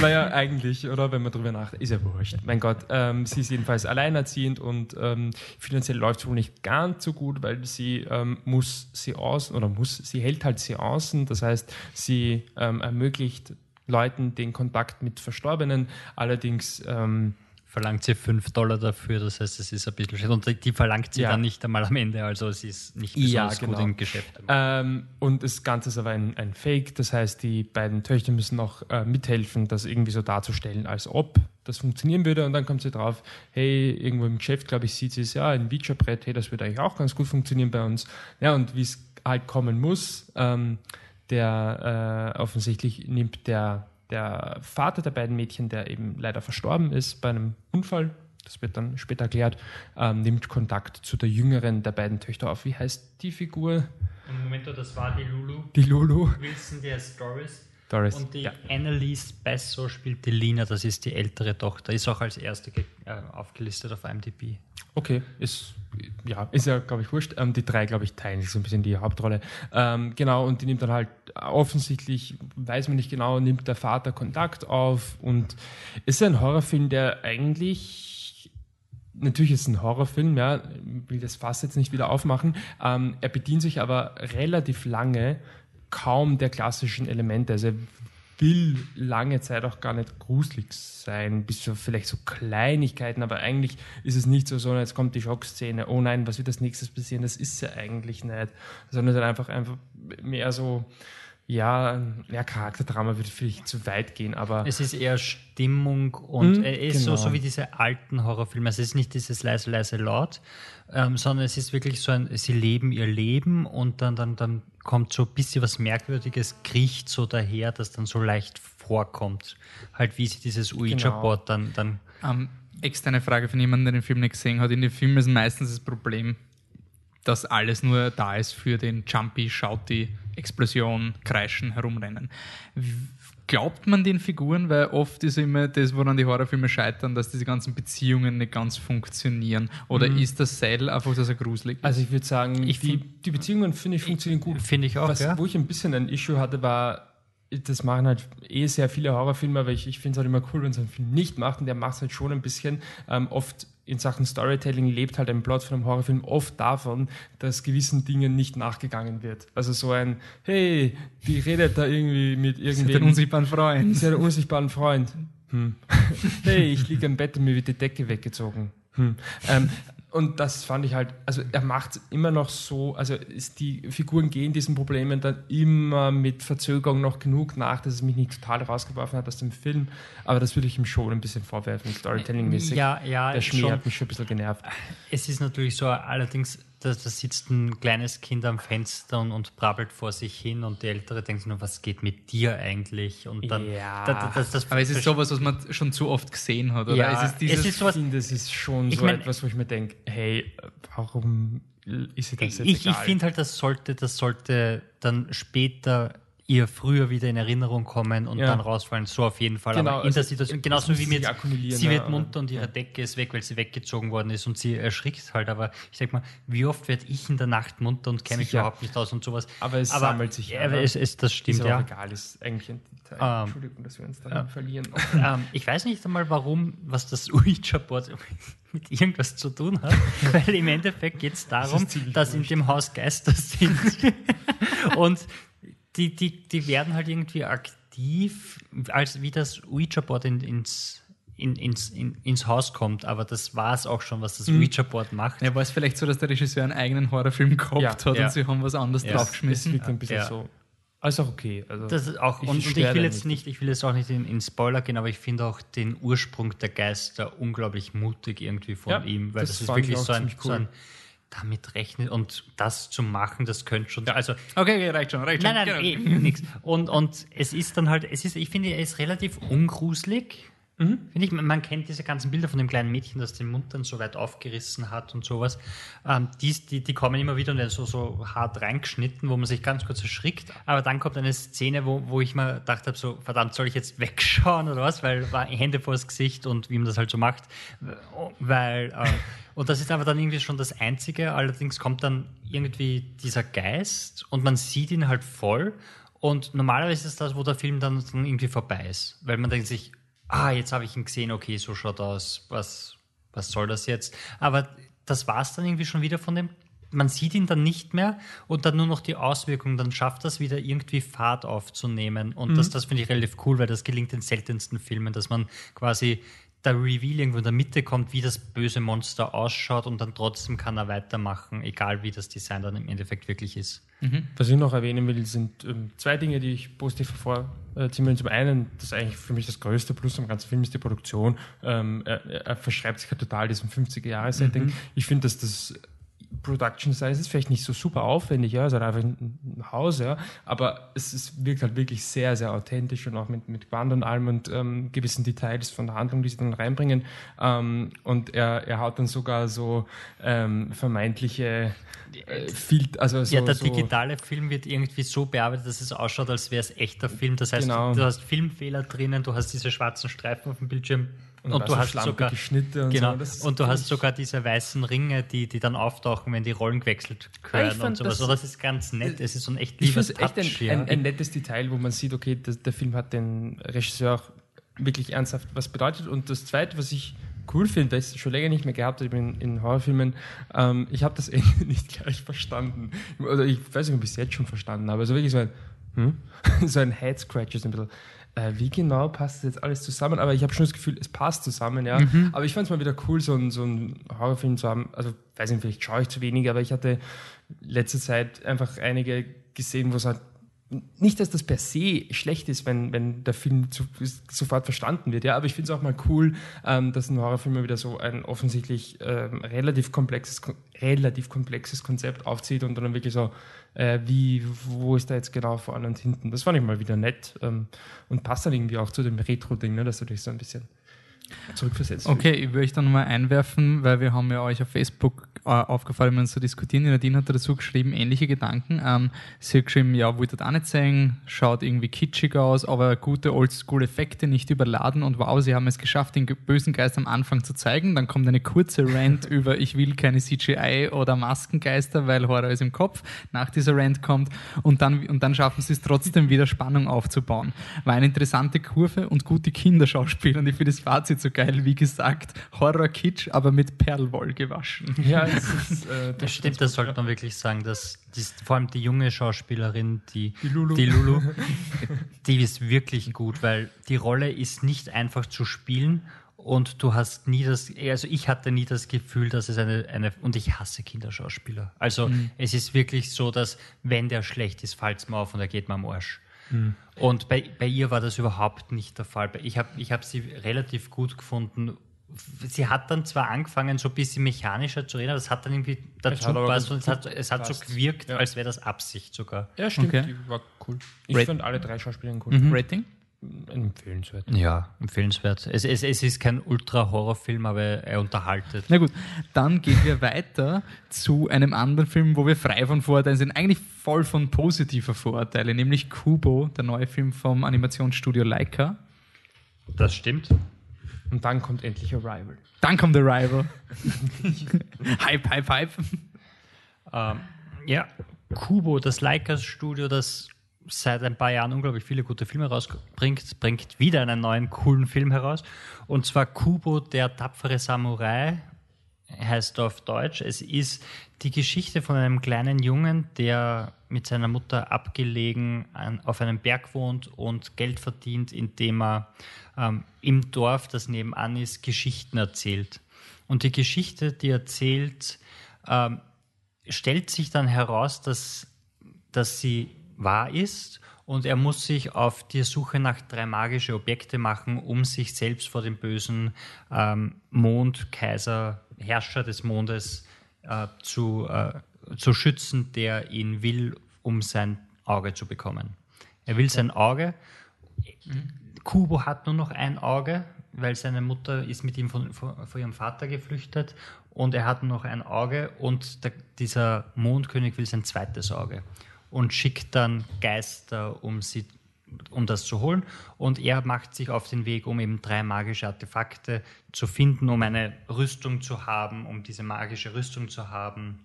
naja, eigentlich, oder? Wenn man drüber nachdenkt. Ist ja wurscht. Mein Gott, ähm, sie ist jedenfalls alleinerziehend und ähm, finanziell läuft es wohl nicht ganz so gut, weil sie ähm, muss Seancen oder muss, sie hält halt Seancen. Das heißt, sie ähm, ermöglicht Leuten den Kontakt mit Verstorbenen. Allerdings ähm, Verlangt sie 5 Dollar dafür, das heißt, es ist ein bisschen schlecht. Und die- verlangt sie Ja. dann nicht einmal am Ende, also sie ist nicht Ja, besonders gut genau. im Geschäft. Ähm, und das Ganze ist aber ein, ein Fake. Das heißt, die beiden Töchter müssen noch äh, mithelfen, das irgendwie so darzustellen, als ob das funktionieren würde. Und dann kommt sie drauf, hey, irgendwo im Geschäft, glaube ich, sieht sie es, ja, ein Ouija-Brett, hey, das würde eigentlich auch ganz gut funktionieren bei uns. Ja, und wie es halt kommen muss, ähm, der äh, offensichtlich nimmt der, der Vater der beiden Mädchen, der eben leider verstorben ist bei einem Unfall, das wird dann später erklärt, ähm, nimmt Kontakt zu der jüngeren der beiden Töchter auf. Wie heißt die Figur? Moment, das war die Lulu Die Lulu. Wilson, die heißt Doris. Doris. Und die ja. Annalise Basso spielt die Lina, das ist die ältere Tochter, ist auch als erste äh, aufgelistet auf IMDb. Okay, ist, ja, ist ja, glaube ich, wurscht. Ähm, die drei, glaube ich, teilen sich so ein bisschen die Hauptrolle. Ähm, genau, und die nimmt dann halt offensichtlich, weiß man nicht genau, nimmt der Vater Kontakt auf und ist ein Horrorfilm, der eigentlich natürlich ist es ein Horrorfilm, ja, will das Fass jetzt nicht wieder aufmachen. Ähm, er bedient sich aber relativ lange kaum der klassischen Elemente. Also er will lange Zeit auch gar nicht gruselig sein, bis zu vielleicht so Kleinigkeiten, aber eigentlich ist es nicht so, sondern jetzt kommt die Schockszene, oh nein, was wird als nächstes passieren? Das ist ja eigentlich nicht, sondern es ist einfach, einfach mehr so, ja, ja, Charakterdrama würde vielleicht zu weit gehen, aber Es ist eher Stimmung und Mhm, er ist so, genau. so wie diese alten Horrorfilme. Also es ist nicht dieses leise, leise laut, ähm, sondern es ist wirklich so ein, sie leben ihr Leben und dann, dann, dann kommt so ein bisschen was Merkwürdiges, kriecht so daher, das dann so leicht vorkommt. Halt wie sie dieses Ouija-Board dann, dann Ähm, externe Frage von jemandem, der den Film nicht gesehen hat. In den Filmen ist meistens das Problem, dass alles nur da ist für den Jumpy, Shouty, Explosion, Kreischen, Herumrennen. Glaubt man den Figuren, weil oft ist immer das, woran die Horrorfilme scheitern, dass diese ganzen Beziehungen nicht ganz funktionieren. Oder ist das Seil einfach, dass er gruselig ist? Also ich würde sagen, Ich die, die Beziehungen finde ich funktionieren gut. Finde ich auch, Was, ja. Wo ich ein bisschen ein Issue hatte, war, das machen halt eh sehr viele Horrorfilme, aber ich, ich finde es halt immer cool, wenn es ein Film nicht macht und der macht es halt schon ein bisschen. Ähm, oft in Sachen Storytelling lebt halt ein Plot von einem Horrorfilm oft davon, dass gewissen Dingen nicht nachgegangen wird. Also so ein, hey, die redet da irgendwie mit den irgendwem. unsichtbaren Freund. Sie hat einen unsichtbaren Freund. Hm. Hey, ich liege im Bett und mir wird die Decke weggezogen. Hm. Ähm, und das fand ich halt, also er macht immer noch so, also ist die Figuren gehen diesen Problemen dann immer mit Verzögerung noch genug nach, dass es mich nicht total rausgeworfen hat aus dem Film. Aber das würde ich ihm schon ein bisschen vorwerfen, Storytelling-mäßig. Ja, ja, Der Schmäh schon. hat mich schon ein bisschen genervt. Es ist natürlich so, allerdings, da, da sitzt ein kleines Kind am Fenster und, und brabbelt vor sich hin und die Ältere denkt nur, was geht mit dir eigentlich? Und dann, Ja. da, da, das, das Aber es ist sowas, was man schon zu oft gesehen hat, oder? Ja, es ist dieses, es ist sowas, Ich finde, das ist schon Ich so mein- etwas, wo ich mir denke, hey, warum ist sie das ich jetzt ich egal? finde halt, das sollte, das sollte dann später ihr früher wieder in Erinnerung kommen und Ja. dann rausfallen, so auf jeden Fall. Genau, Aber in also der Situation, genauso wie mit, sie ja, wird aber- munter und ihre Decke ist weg, weil sie weggezogen worden ist und sie erschrickt halt. Aber ich sag mal, wie oft werde ich in der Nacht munter und kenne mich überhaupt nicht aus und sowas. Aber es sammelt sich, Ja, ja, aber ne? es, es, das stimmt, ist ja. egal, ist eigentlich ein Detail. Ähm, Entschuldigung, dass wir uns dann verlieren. ähm, ich weiß nicht einmal, warum, was das Ouija-Board mit irgendwas zu tun hat, weil im Endeffekt geht es darum, dass in dem Haus Geister sind. Und die, die, die werden halt irgendwie aktiv, als wie das Ouija-Board in, ins, in, ins, in, ins Haus kommt. Aber das war es auch schon, was das Ouija-Board macht. ja, war es vielleicht so, dass der Regisseur einen eigenen Horrorfilm gehabt Ja, hat ja. und sie haben was anderes Ja. Es draufgeschmissen? wirkt ein bisschen Ja. so. Also auch okay. Also Das ist auch, Ich und, und ich will jetzt nicht, ich will jetzt auch nicht in, in Spoiler gehen, aber ich finde auch den Ursprung der Geister unglaublich mutig irgendwie von Ja, ihm, weil das das, ist wirklich so ein, ziemlich so cool. ein, damit rechnet und das zu machen, das könnte schon, also Okay, reicht schon, reicht schon. Nein, nein, Genau. eh, nix. Und, und es ist dann halt, es ist, ich finde, er ist relativ ungruselig. Mhm. Finde ich, man, kennt diese ganzen Bilder von dem kleinen Mädchen, das den Mund dann so weit aufgerissen hat und sowas. Ähm, die, die, die kommen immer wieder und werden so, so hart reingeschnitten, wo man sich ganz kurz erschrickt. Aber dann kommt eine Szene, wo, wo ich mir gedacht habe, so, verdammt, soll ich jetzt wegschauen oder was? Weil war Hände vors Gesicht und wie man das halt so macht. Weil, äh, und das ist aber dann irgendwie schon das Einzige. Allerdings kommt dann irgendwie dieser Geist und man sieht ihn halt voll. Und normalerweise ist das, wo der Film dann, dann irgendwie vorbei ist. Weil man denkt sich, ah, jetzt habe ich ihn gesehen, okay, so schaut aus, was, was soll das jetzt? Aber das war es dann irgendwie schon wieder von dem. Man sieht ihn dann nicht mehr und dann nur noch die Auswirkungen, dann schafft das wieder irgendwie Fahrt aufzunehmen. Und das, das finde ich relativ cool, weil das gelingt in seltensten Filmen, dass man quasi der Reveal irgendwo in der Mitte kommt, wie das böse Monster ausschaut und dann trotzdem kann er weitermachen, egal wie das Design dann im Endeffekt wirklich ist. Was ich noch erwähnen will, sind ähm, zwei Dinge, die ich positiv hervorziehen will. Zum einen, das ist eigentlich für mich das größte Plus am ganzen Film, ist die Produktion. Ähm, er, er verschreibt sich halt total diesem 50er-Jahre-Setting. Ich finde, dass das Production Size ist vielleicht nicht so super aufwendig, ja, ist halt einfach ein, Haus, ja, aber es, es wirkt halt wirklich sehr, sehr authentisch und auch mit, mit Gewand und allem und ähm, gewissen Details von der Handlung, die sie dann reinbringen. Ähm, und er, er haut dann sogar so ähm, vermeintliche äh, Filter, also so, ja, der so, digitale Film wird irgendwie so bearbeitet, dass es ausschaut, als wäre es echter Film. Das heißt, Genau. du, du hast Filmfehler drinnen, du hast diese schwarzen Streifen auf dem Bildschirm und, auch du hast sogar Schnitte und genau, so. Ist und du hast sogar diese weißen Ringe, die, die dann auftauchen, wenn die Rollen gewechselt werden fand und sowas. das- und das ist ganz nett. Es ist so ein echt Ich lieber finde es echt Touch. ein, ja. ein, ein nettes Detail, wo man sieht, okay, das, der Film hat den Regisseur auch wirklich ernsthaft was bedeutet. Und das Zweite, was ich cool finde, weil ich es schon länger nicht mehr gehabt habe in, in Horrorfilmen, ähm, ich habe das Ende nicht gleich verstanden. Oder ich weiß nicht, ob ich es jetzt schon verstanden habe. Also wirklich so ein, hm? so ein Head-Scratch, so ein bisschen. Äh, wie genau passt das jetzt alles zusammen? Aber ich habe schon das Gefühl, es passt zusammen, ja. Aber ich fand es mal wieder cool, so, ein, so einen Horrorfilm zu haben. Also, weiß nicht, vielleicht schaue ich zu wenig, aber ich hatte letzte Zeit einfach einige gesehen, wo es halt nicht, dass das per se schlecht ist, wenn, wenn der Film zu, sofort verstanden wird, ja, aber ich finde es auch mal cool, ähm, dass ein Horrorfilm mal wieder so ein offensichtlich ähm, relativ, komplexes, relativ komplexes Konzept aufzieht und dann wirklich so, äh, wie, wo ist da jetzt genau vorne und hinten. Das fand ich mal wieder nett ähm, und passt dann irgendwie auch zu dem Retro-Ding, ne, dass du dich so ein bisschen zurückversetzt. Okay, ich würde euch da nochmal einwerfen, weil wir haben ja euch auf Facebook äh, aufgefallen, wenn wir so diskutieren. Nadine hat dazu geschrieben, ähnliche Gedanken. Ähm, sie hat geschrieben, ja, wollte das auch nicht sagen, schaut irgendwie kitschig aus, aber gute Oldschool-Effekte, nicht überladen und wow, sie haben es geschafft, den bösen Geist am Anfang zu zeigen. Dann kommt eine kurze Rant über, ich will keine CGI oder Maskengeister, weil Horror ist im Kopf. Nach dieser Rant kommt und dann, und dann schaffen sie es trotzdem wieder Spannung aufzubauen. War eine interessante Kurve und gute Kinderschauspieler und ich finde das Fazit so geil, wie gesagt, Horror-Kitsch, aber mit Perlwoll gewaschen. Ja, es ist, äh, Das stimmt, das sollte man wirklich sagen, dass die, vor allem die junge Schauspielerin, die, Die Lulu. die, Lulu, die ist wirklich gut, weil die Rolle ist nicht einfach zu spielen und du hast nie das, also ich hatte nie das Gefühl, dass es eine, eine und ich hasse Kinderschauspieler. Also es ist wirklich so, dass wenn der schlecht ist, fällt es mir auf und er geht mir am Arsch. Und bei, bei ihr war das überhaupt nicht der Fall. Ich habe ich hab sie relativ gut gefunden. Sie hat dann zwar angefangen, so ein bisschen mechanischer zu reden, aber das hat dann irgendwie dazu gepasst und es hat, es hat so gewirkt, Ja. als wäre das Absicht sogar. Ja, stimmt, Okay. die war cool. Ich Rate- fand alle drei Schauspieler cool. Rating? Empfehlenswert. Ja, empfehlenswert. Es, es, es ist kein Ultra-Horrorfilm, aber er unterhaltet. Na gut, dann gehen wir weiter zu einem anderen Film, wo wir frei von Vorurteilen sind. Eigentlich voll von positiver Vorurteile, nämlich Kubo, der neue Film vom Animationsstudio Leica. Das stimmt. Und dann kommt endlich Arrival. Dann kommt Arrival. hype, hype, hype. Ähm, ja, Kubo, das Leica-Studio, das seit ein paar Jahren unglaublich viele gute Filme rausbringt, bringt wieder einen neuen coolen Film heraus. Und zwar Kubo, der tapfere Samurai, heißt auf Deutsch. Es ist die Geschichte von einem kleinen Jungen, der mit seiner Mutter abgelegen an, auf einem Berg wohnt und Geld verdient, indem er ähm, im Dorf, das nebenan ist, Geschichten erzählt. Und die Geschichte, die er erzählt, ähm, stellt sich dann heraus, dass, dass sie wahr ist und er muss sich auf die Suche nach drei magische Objekte machen, um sich selbst vor dem bösen ähm, Mond, Kaiser, Herrscher des Mondes äh, zu, äh, zu schützen, der ihn will, um sein Auge zu bekommen. Er will sein Auge. Kubo hat nur noch ein Auge, weil seine Mutter ist mit ihm von, von, von ihrem Vater geflüchtet und er hat nur noch ein Auge und der, dieser Mondkönig will sein zweites Auge und schickt dann Geister, um, sie, um das zu holen. Und er macht sich auf den Weg, um eben drei magische Artefakte zu finden, um eine Rüstung zu haben, um diese magische Rüstung zu haben,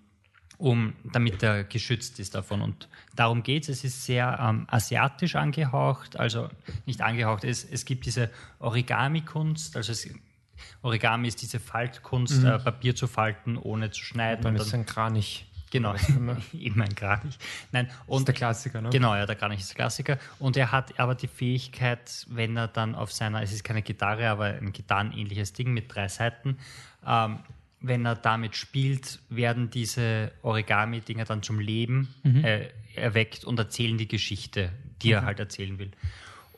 um, damit er geschützt ist davon. Und darum geht es. Es ist sehr ähm, asiatisch angehaucht, also nicht angehaucht. Es, es gibt diese Origami-Kunst, also es, Origami ist diese Faltkunst, äh, Papier zu falten, ohne zu schneiden. Dann ist ein Kranich. Genau, immer. immer ein Kranich. Nein, Das ist und der Klassiker, ne? Genau, ja, der Kranich ist der Klassiker. Und er hat aber die Fähigkeit, wenn er dann auf seiner, es ist keine Gitarre, aber ein gitarrenähnliches Ding mit drei Seiten, ähm, wenn er damit spielt, werden diese Origami-Dinger dann zum Leben äh, erweckt und erzählen die Geschichte, die er halt erzählen will.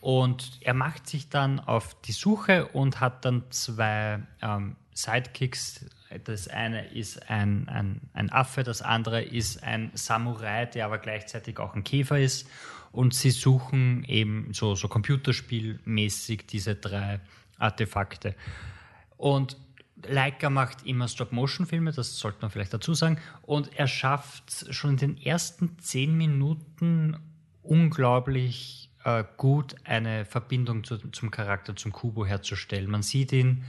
Und er macht sich dann auf die Suche und hat dann zwei ähm, Sidekicks. Das eine ist ein, ein, ein Affe, das andere ist ein Samurai, der aber gleichzeitig auch ein Käfer ist. Und sie suchen eben so, so computerspielmäßig diese drei Artefakte. Und Leica macht immer Stop-Motion-Filme, das sollte man vielleicht dazu sagen. Und er schafft schon in den ersten zehn Minuten unglaublich äh, gut eine Verbindung zu, zum Charakter, zum Kubo herzustellen. Man sieht ihn,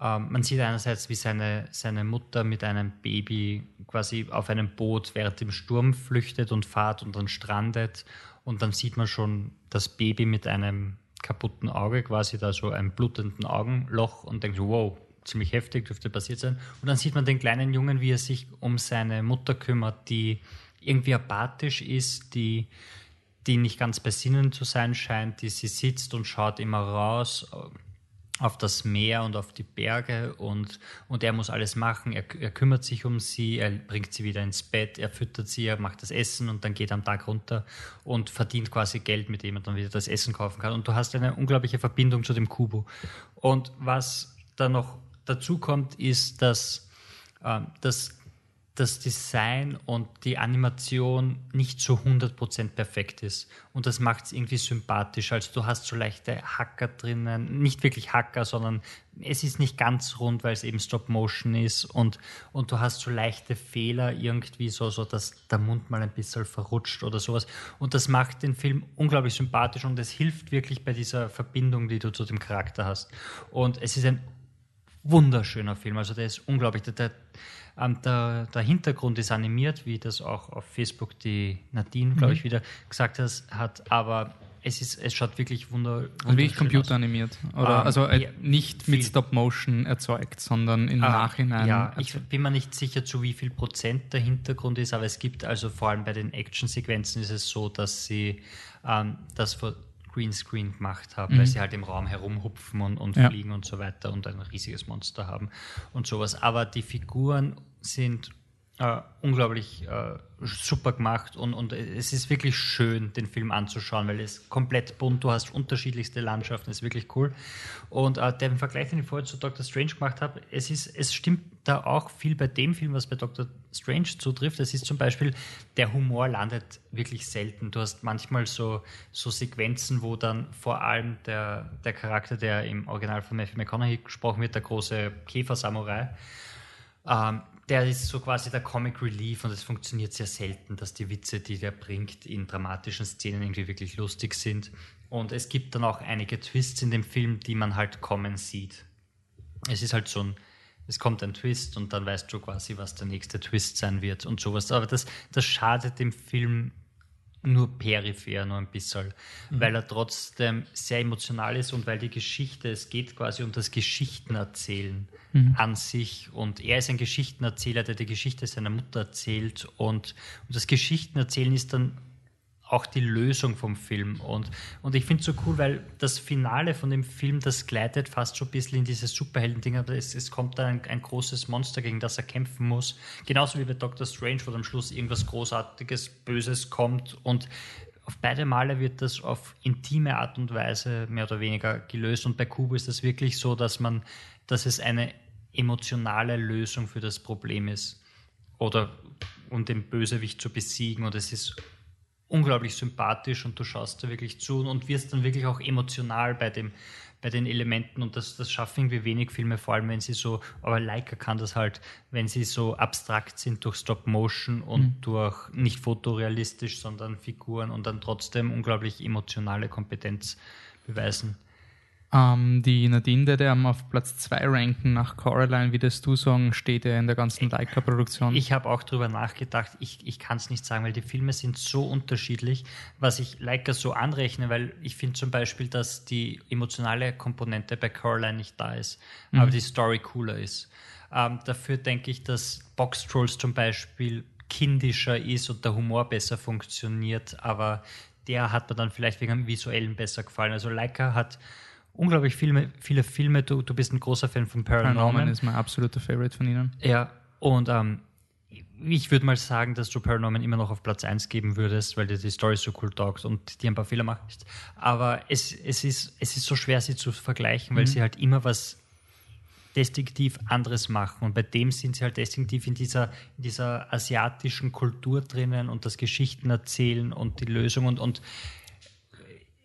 man sieht einerseits, wie seine, seine Mutter mit einem Baby quasi auf einem Boot während dem Sturm flüchtet und fahrt und dann strandet. Und dann sieht man schon das Baby mit einem kaputten Auge, quasi da so einem blutenden Augenloch und denkt so, wow, ziemlich heftig, dürfte passiert sein. Und dann sieht man den kleinen Jungen, wie er sich um seine Mutter kümmert, die irgendwie apathisch ist, die, die nicht ganz bei Sinnen zu sein scheint, die sie sitzt und schaut immer raus auf das Meer und auf die Berge und, und er muss alles machen. Er, er kümmert sich um sie, er bringt sie wieder ins Bett, er füttert sie, er macht das Essen und dann geht er am Tag runter und verdient quasi Geld, mit dem er dann wieder das Essen kaufen kann. Und du hast eine unglaubliche Verbindung zu dem Kubo. Und was da noch dazu kommt, ist, dass, ähm, dass das Design und die Animation nicht so 100% perfekt ist. Und das macht es irgendwie sympathisch. Also du hast so leichte Hacker drinnen, nicht wirklich Hacker, sondern es ist nicht ganz rund, weil es eben Stop-Motion ist und, und du hast so leichte Fehler irgendwie, so, so dass der Mund mal ein bisschen verrutscht oder sowas. Und das macht den Film unglaublich sympathisch und es hilft wirklich bei dieser Verbindung, die du zu dem Charakter hast. Und es ist ein wunderschöner Film. Also der ist unglaublich. Der, der, ähm, der, der, Hintergrund ist animiert, wie das auch auf Facebook die Nadine, glaube ich, mhm. wieder gesagt hat. Aber es, ist, es schaut wirklich wunder, also wie computeranimiert. Oder um, also äh, ja, nicht mit Stop Motion erzeugt, sondern im uh, Nachhinein. Ja, ich bin mir nicht sicher, zu wie viel Prozent der Hintergrund ist, aber es gibt also vor allem bei den Actionsequenzen ist es so, dass sie ähm, das vor Greenscreen gemacht haben, mhm. weil sie halt im Raum herumhupfen und, und ja. fliegen und so weiter und ein riesiges Monster haben und sowas. Aber die Figuren sind äh, unglaublich äh, super gemacht und, und es ist wirklich schön, den Film anzuschauen, weil es komplett bunt, du hast unterschiedlichste Landschaften, ist wirklich cool. Und äh, der Vergleich, den ich vorher zu Doctor Strange gemacht habe, es, es stimmt da auch viel bei dem Film, was bei Doctor Strange zutrifft. Es ist zum Beispiel, der Humor landet wirklich selten. Du hast manchmal so, so Sequenzen, wo dann vor allem der, der Charakter, der im Original von Matthew McConaughey gesprochen wird, der große Käfer-Samurai, ähm, der ist so quasi der Comic Relief und es funktioniert sehr selten, dass die Witze, die der bringt, in dramatischen Szenen irgendwie wirklich lustig sind. Und es gibt dann auch einige Twists in dem Film, die man halt kommen sieht. Es ist halt so ein, es kommt ein Twist und dann weißt du quasi, was der nächste Twist sein wird und sowas. Aber das, das schadet dem Film nur peripher, nur ein bisschen, mhm. weil er trotzdem sehr emotional ist und weil die Geschichte, es geht quasi um das Geschichtenerzählen mhm. an sich und er ist ein Geschichtenerzähler, der die Geschichte seiner Mutter erzählt und, und das Geschichtenerzählen ist dann auch die Lösung vom Film. Und, und ich finde es so cool, weil das Finale von dem Film, das gleitet fast so ein bisschen in dieses Superhelden-Ding, es, es kommt dann ein, ein, großes Monster, gegen das er kämpfen muss. Genauso wie bei Doctor Strange, wo am Schluss irgendwas Großartiges, Böses kommt. Und auf beide Male wird das auf intime Art und Weise mehr oder weniger gelöst. Und bei Kubo ist das wirklich so, dass man, dass es eine emotionale Lösung für das Problem ist. Oder um den Bösewicht zu besiegen. Und es ist unglaublich sympathisch und du schaust da wirklich zu und wirst dann wirklich auch emotional bei dem bei den Elementen und das, das schaffen irgendwie wenig Filme, vor allem wenn sie so, aber Leica kann das halt, wenn sie so abstrakt sind durch Stop Motion und mhm. durch nicht fotorealistisch, sondern Figuren und dann trotzdem unglaublich emotionale Kompetenz beweisen. Ähm, die Nadine, der auf Platz 2 ranken nach Coraline, würdest du sagen, steht er in der ganzen Leica-Produktion? Ich habe auch darüber nachgedacht. Ich, ich kann es nicht sagen, weil die Filme sind so unterschiedlich, was ich Leica so anrechne, weil ich finde zum Beispiel, dass die emotionale Komponente bei Coraline nicht da ist, mhm. aber die Story cooler ist. Ähm, dafür denke ich, dass Box Trolls zum Beispiel kindischer ist und der Humor besser funktioniert, aber der hat mir dann vielleicht wegen dem Visuellen besser gefallen. Also Leica hat unglaublich viele, viele Filme. Du, du bist ein großer Fan von Paranorman. Paranorman ist mein absoluter Favorite von ihnen. Ja, und ähm, ich würde mal sagen, dass du Paranorman immer noch auf Platz 1 geben würdest, weil dir die Story so cool taugt und die ein paar Fehler macht. Aber es, es, ist, es ist so schwer, sie zu vergleichen, weil mhm. sie halt immer was distinktiv anderes machen. Und bei dem sind sie halt distinktiv in dieser, in dieser asiatischen Kultur drinnen und das Geschichten erzählen und die Lösung und, und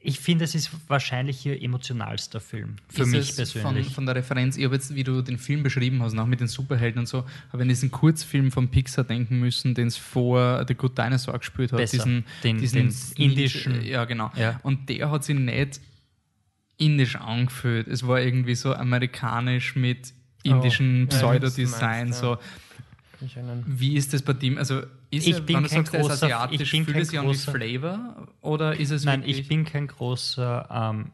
ich finde, es ist wahrscheinlich ihr emotionalster Film. Für ist mich persönlich. Von, von, der Referenz, ich habe jetzt, wie du den Film beschrieben hast, auch mit den Superhelden und so, habe an diesen Kurzfilm von Pixar denken müssen, den es vor The Good Dinosaur gespielt hat. Besser. Diesen, den, diesen den indischen. Ja, genau. Ja. Und der hat sich nicht indisch angefühlt. Es war irgendwie so amerikanisch mit indischen oh, Pseudodesign. Ja, so. Wie ist das bei dem? Also ist ich er, bin kein großer, asiatisch, ich bin kein großer, Flavor oder ist es Nein, ich bin kein großer ähm,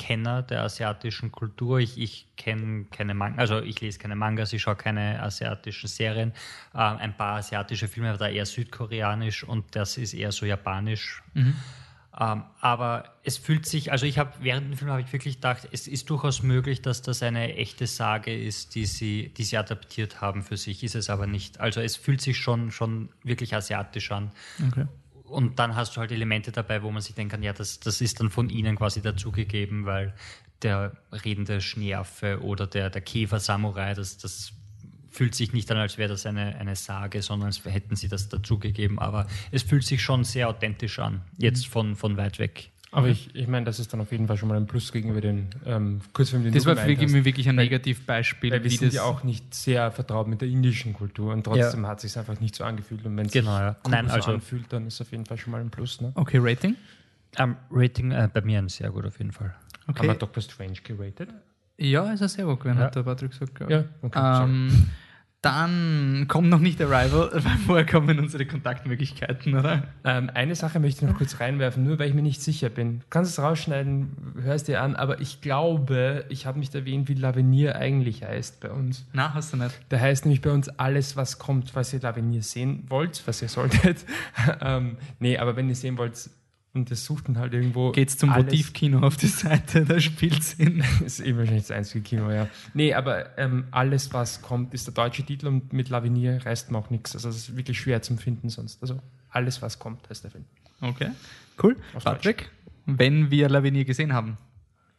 Kenner der asiatischen Kultur. Ich, ich kenne keine Manga, also ich lese keine Mangas, ich schaue keine asiatischen Serien. Ähm, ein paar asiatische Filme, aber da eher südkoreanisch und das ist eher so japanisch. Mhm. Ähm, aber es fühlt sich, also ich habe während dem Film habe ich wirklich gedacht, es ist durchaus möglich, dass das eine echte Sage ist, die sie, die sie adaptiert haben für sich, ist es aber nicht. Also es fühlt sich schon, schon wirklich asiatisch an. Okay. Und dann hast du halt Elemente dabei, wo man sich denken kann, ja, das, das ist dann von ihnen quasi dazugegeben, weil der redende Schneeaffe oder der, der Käfer-Samurai, das, das fühlt sich nicht an, als wäre das eine, eine Sage, sondern als hätten sie das dazugegeben. Aber es fühlt sich schon sehr authentisch an, jetzt von, von weit weg. Aber ich, ich meine, das ist dann auf jeden Fall schon mal ein Plus gegenüber den ähm, Kurzfilmen, den Das du war gemeint wirklich, wirklich ein Negativbeispiel, Weil wir sind das. ja auch nicht sehr vertraut mit der indischen Kultur und trotzdem hat es sich einfach nicht so angefühlt. Und wenn es Genau, ja. Nein, so also- anfühlt, dann ist auf jeden Fall schon mal ein Plus. Ne? okay, Rating? Ähm, Rating äh, bei mir ein sehr gut auf jeden Fall. Haben Okay. wir Doctor Strange geratet? Ja, ist er sehr gut gewesen, Ja. hat der Patrick gesagt. Ja, okay, ähm, dann kommt noch nicht Arrival, weil vorher kommen unsere Kontaktmöglichkeiten, oder? Ähm, eine Sache möchte ich noch kurz reinwerfen, nur weil ich mir nicht sicher bin. Du kannst es rausschneiden, hörst dir an, aber ich glaube, ich habe nicht erwähnt, wie Lavenier eigentlich heißt bei uns. Na, hast du nicht. Der heißt nämlich bei uns alles, was kommt, falls ihr Lavenier sehen wollt, was ihr solltet. ähm, nee, aber wenn ihr sehen wollt und ihr sucht dann halt irgendwo. Geht's zum alles- Motivkino auf die Seite, da spielt's in. ist eh wahrscheinlich das einzige Kino, ja. Nee, aber ähm, alles, was kommt, ist der deutsche Titel und mit Lavenier reißt man auch nichts. Also es ist wirklich schwer zum Finden sonst. Also alles, was kommt, heißt der Film. Okay, cool. Auf Patrick, wenn wir Lavinier gesehen haben.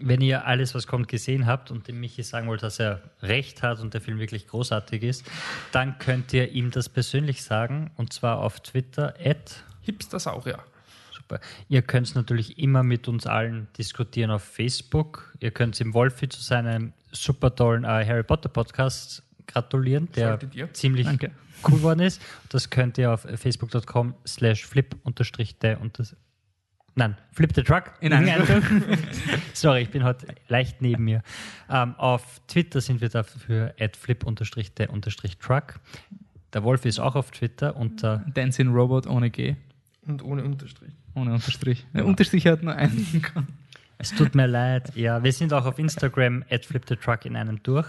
Wenn ihr alles, was kommt, gesehen habt und dem Michi sagen wollt, dass er recht hat und der Film wirklich großartig ist, dann könnt ihr ihm das persönlich sagen und zwar auf Twitter. At, Hipstersaurier. Super. Ihr könnt es natürlich immer mit uns allen diskutieren auf Facebook. Ihr könnt im Wolfi zu seinem super tollen äh, Harry Potter Podcast gratulieren, der ziemlich Danke. cool geworden ist. Das könnt ihr auf facebook.com slash flip unterstrich der und das Nein, Flip the Truck. In einem Sorry, ich bin heute leicht neben mir. Ähm, auf Twitter sind wir dafür at flip-the-truck. Der Wolf ist auch auf Twitter unter Dancing Robot ohne G, Und ohne Unterstrich. Ohne Unterstrich. Der Unterstrich hat nur einen. Es tut mir leid. Ja, wir sind auch auf Instagram at flip-the-truck in einem durch.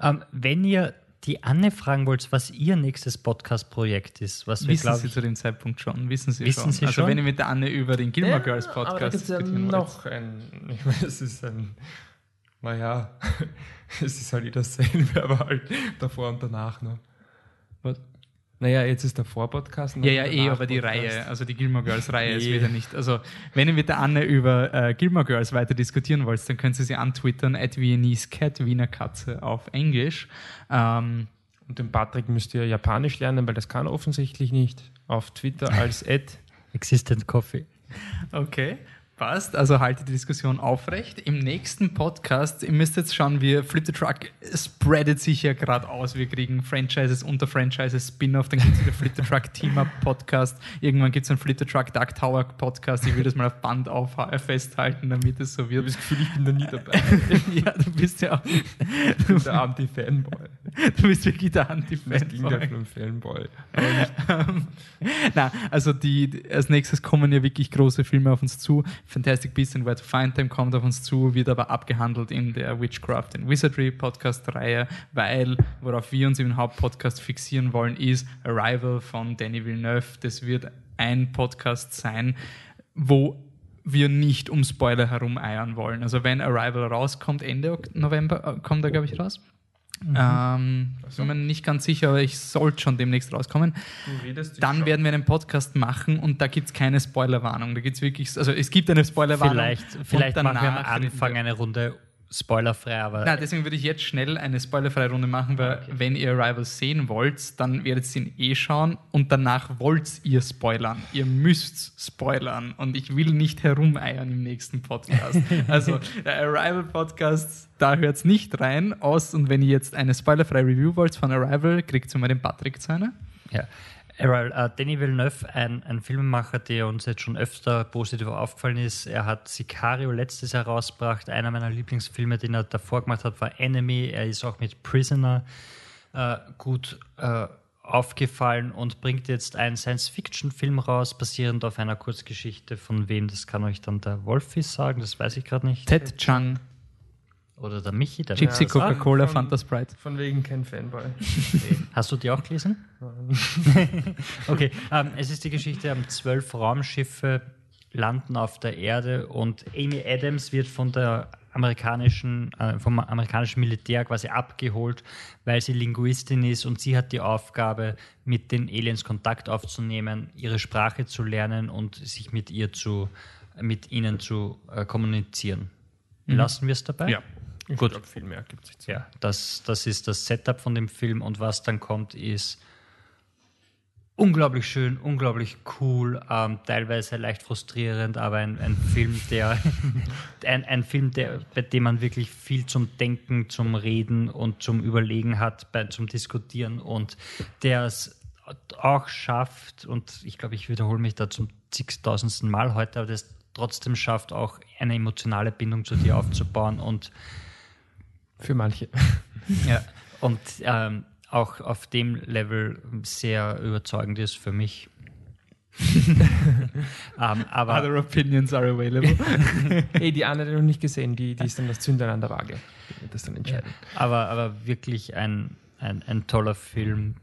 Ähm, wenn ihr die Anne fragen wollt, was ihr nächstes Podcast-Projekt ist, was wir, Wissen glaube Sie ich, zu dem Zeitpunkt schon? Wissen Sie Wissen schon? Sie also schon? wenn ihr mit der Anne über den Gilmore Girls aber da Podcast gibt's ja diskutieren wollt. noch ein. Ich meine, es ist ein. Naja, es ist halt dasselbe, aber halt davor und danach noch. Was? Naja, jetzt ist der Vor-Podcast. und Ja, ja, eh, aber die. Reihe, also die Gilmore Girls Reihe ist Nee. wieder nicht. Also, wenn ihr mit der Anne über äh, Gilmore Girls weiter diskutieren wollt, dann könnt ihr sie antwittern, at Viennese Cat, Wiener Katze auf Englisch. Ähm, Und den Patrick müsst ihr Japanisch lernen, weil das kann er offensichtlich nicht. Auf Twitter als Ad. Existent Coffee. Okay, passt. Also haltet die Diskussion aufrecht. Im nächsten Podcast, ihr müsst jetzt schauen, wir Flip the Truck spreadet sich ja gerade aus. Wir kriegen Franchises unter Franchises, Spin-off, dann gibt es wieder Flip the Truck Team-Up Podcast. Irgendwann gibt es einen Flip the Truck Dark Tower Podcast. Ich will das mal auf Band auf, festhalten, damit es so Ich habe wird. das Gefühl, ich bin da nie dabei. ja, du bist ja auch, Ich bin der Anti-Fanboy. du bist wirklich der Das Anti-Fan. Gegenteil von einem Fanboy. Na, also die- als nächstes kommen ja wirklich große Filme auf uns zu. Fantastic Beasts and Where to Find Them kommt auf uns zu, wird aber abgehandelt in der Witchcraft and Wizardry Podcast-Reihe, weil worauf wir uns im Hauptpodcast fixieren wollen, ist Arrival von Danny Villeneuve. Das wird ein Podcast sein, wo wir nicht um Spoiler herumeiern wollen. Also wenn Arrival rauskommt, Ende November äh, kommt er, glaube ich, raus. Ähm, bin mir nicht ganz sicher, aber ich sollte schon demnächst rauskommen. Du redest dich Dann schon. werden wir einen Podcast machen und da gibt es keine Spoilerwarnung. Da gibt es wirklich, also es gibt eine Spoilerwarnung. Vielleicht, vielleicht machen wir am Anfang wir- eine Runde spoilerfrei, aber Nein, deswegen würde ich jetzt schnell eine spoilerfreie Runde machen, weil wenn ihr Arrival sehen wollt, dann werdet ihr ihn eh schauen und danach wollt ihr spoilern. Ihr müsst spoilern und ich will nicht herumeiern im nächsten Podcast. also der Arrival Podcast, da hört es nicht rein aus und wenn ihr jetzt eine spoilerfreie Review wollt von Arrival, kriegt ihr mal den Patrick zu einer. Ja. Errol, äh, Danny Villeneuve, ein, ein Filmemacher, der uns jetzt schon öfter positiv aufgefallen ist. Er hat Sicario letztes Jahr rausgebracht. Einer meiner Lieblingsfilme, den er davor gemacht hat, war Enemy. Er ist auch mit Prisoner äh, gut äh, aufgefallen und bringt jetzt einen Science-Fiction-Film raus, basierend auf einer Kurzgeschichte von wem, das kann euch dann der Wolfi sagen, das weiß ich gerade nicht. Ted Chung, Oder der Michi. Der Gypsy Coca-Cola, Fanta Sprite. Von wegen kein Fanboy. Hast du die auch gelesen? okay, ähm, es ist die Geschichte, ähm, zwölf Raumschiffe landen auf der Erde und Amy Adams wird von der amerikanischen, äh, vom amerikanischen Militär quasi abgeholt, weil sie Linguistin ist und sie hat die Aufgabe, mit den Aliens Kontakt aufzunehmen, ihre Sprache zu lernen und sich mit ihr zu, mit ihnen zu äh, kommunizieren. Lassen wir es dabei? Ja. Ich Gut. glaub, viel mehr gibt es nicht. Ja, das, das ist das Setup von dem Film und was dann kommt, ist unglaublich schön, unglaublich cool, ähm, teilweise leicht frustrierend, aber ein, ein Film, der ein, ein Film, der, bei dem man wirklich viel zum Denken, zum Reden und zum Überlegen hat, bei, zum Diskutieren und der es auch schafft, und ich glaube, ich wiederhole mich da zum zigtausendsten Mal heute, aber das trotzdem schafft, auch eine emotionale Bindung zu dir aufzubauen und Für manche. ja. Und ähm, auch auf dem Level sehr überzeugend ist für mich. ähm, aber Other opinions are available. Ey, die andere noch nicht gesehen, die, die ist dann das Zündern an der Waage. Das dann entscheiden. aber, aber wirklich ein, ein, ein toller Film,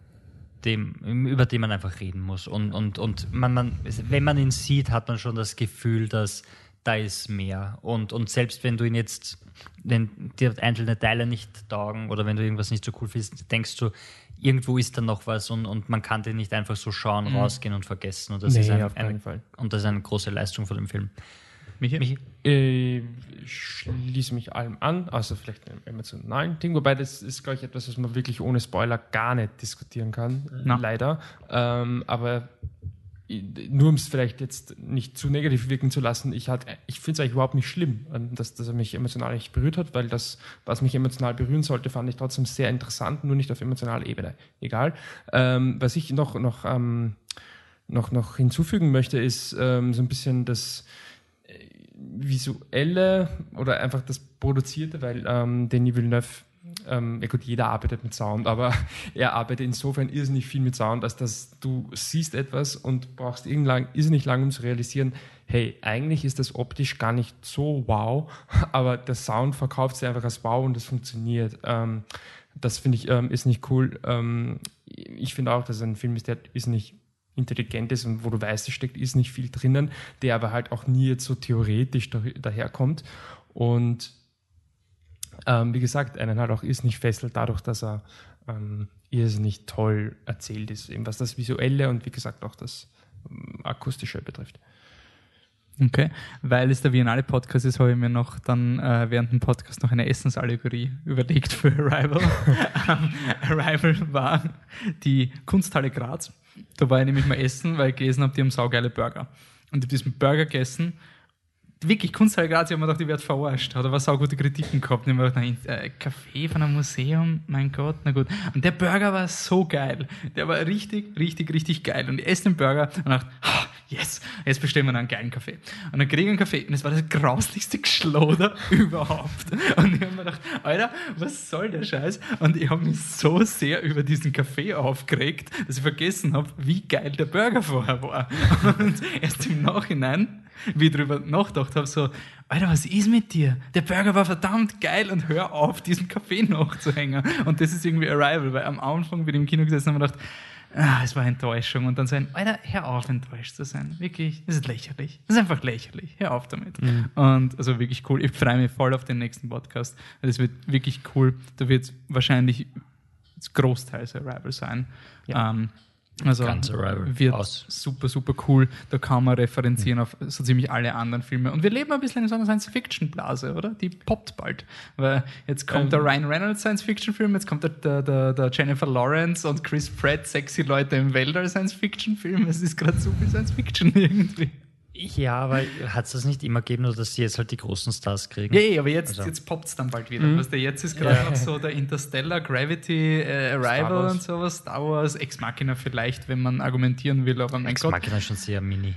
dem, über den man einfach reden muss. Und, und, und man, man, wenn man ihn sieht, hat man schon das Gefühl, dass da ist mehr. Und, und selbst wenn du ihn jetzt, wenn dir einzelne Teile nicht taugen oder wenn du irgendwas nicht so cool findest, denkst du, irgendwo ist da noch was und, und man kann den nicht einfach so schauen, rausgehen und vergessen. Und das, Nee, ist ein, auf keinen ein, Fall. und das ist eine große Leistung von dem Film. Michi? Michi? Äh, Ich schließe mich allem an, außer vielleicht einem emotionalen Ding, wobei das ist, glaube ich, etwas, was man wirklich ohne Spoiler gar nicht diskutieren kann, Na. leider. Ähm, aber nur um es vielleicht jetzt nicht zu negativ wirken zu lassen, ich, ich finde es eigentlich überhaupt nicht schlimm, ähm, dass, dass er mich emotional nicht berührt hat, weil das, was mich emotional berühren sollte, fand ich trotzdem sehr interessant, nur nicht auf emotionaler Ebene. Egal. Ähm, was ich noch, noch, ähm, noch, noch hinzufügen möchte, ist ähm, so ein bisschen das visuelle oder einfach das produzierte, weil ähm, Denis Villeneuve, ähm, ja gut, jeder arbeitet mit Sound, aber er arbeitet insofern irrsinnig viel mit Sound, als dass du siehst etwas und brauchst irgendlang, irrsinnig lang, um zu realisieren, hey, eigentlich ist das optisch gar nicht so wow, aber der Sound verkauft sich einfach als wow und das funktioniert. Ähm, das finde ich ähm, ist nicht cool. Ähm, ich finde auch, dass ein Film ist, der ist nicht intelligent ist und wo du weißt, es steckt ist nicht viel drinnen, der aber halt auch nie jetzt so theoretisch da, daherkommt. Und ähm, wie gesagt, einen halt auch ist nicht fesselt dadurch, dass er ähm, irrsinnig toll erzählt ist, eben was das Visuelle und wie gesagt auch das ähm, Akustische betrifft. Okay, weil es der Biennale Podcast ist, habe ich mir noch dann äh, während dem Podcast noch eine Essensallegorie überlegt für Arrival. Ähm, Arrival war die Kunsthalle Graz. Da war ich nämlich mal essen, weil ich gelesen habe, die haben saugeile Burger. Und ich habe diesen Burger gegessen. Wirklich, Kunsthalle Graz, ich habe mir gedacht, die wird verarscht. Hat aber saugute Kritiken gehabt. Ich habe mir gedacht, nein, äh, Kaffee von einem Museum, mein Gott, na gut. Und der Burger war so geil. Der war richtig, richtig, richtig geil. Und ich esse den Burger und dachte, yes, jetzt bestellen wir einen geilen Kaffee. Und dann kriege ich einen Kaffee und es war das grauslichste Geschloder überhaupt. Und ich habe mir gedacht, Alter, was soll der Scheiß? Und ich habe mich so sehr über diesen Kaffee aufgeregt, dass ich vergessen habe, wie geil der Burger vorher war. Und erst im Nachhinein wie ich drüber nachgedacht habe, so, Alter, was ist mit dir? Der Burger war verdammt geil und hör auf, diesen Kaffee nachzuhängen. Und das ist irgendwie Arrival, weil am Anfang, wie ich im Kino gesessen habe, habe ich gedacht, ah, es war Enttäuschung. Und dann so ein, Alter, hör auf, enttäuscht zu sein. Wirklich, das ist lächerlich. Das ist einfach lächerlich. Hör auf damit. Und also wirklich cool. Ich freue mich voll auf den nächsten Podcast. Das wird wirklich cool. Da wird wahrscheinlich großteils Arrival sein. Ja. Ähm, also wird Aus. super, super cool. Da kann man referenzieren auf so ziemlich alle anderen Filme. Und wir leben ein bisschen in so einer Science-Fiction-Blase, oder? Die poppt bald. Weil jetzt kommt Ähm. der Ryan Reynolds Science-Fiction-Film, jetzt kommt der, der, der, Jennifer Lawrence und Chris Pratt, sexy Leute im Weltall Science-Fiction-Film. Es ist gerade so viel Science-Fiction irgendwie. Ja, aber hat es das nicht immer gegeben, nur dass sie jetzt halt die großen Stars kriegen? Ja, ja, aber jetzt, Also- jetzt poppt es dann bald wieder. Weißt du, jetzt ist gerade Ja. noch so der Interstellar, Gravity, äh, Arrival und sowas, Star Wars, Ex Machina vielleicht, wenn man argumentieren will, aber mein Ex. Machina ist schon sehr mini.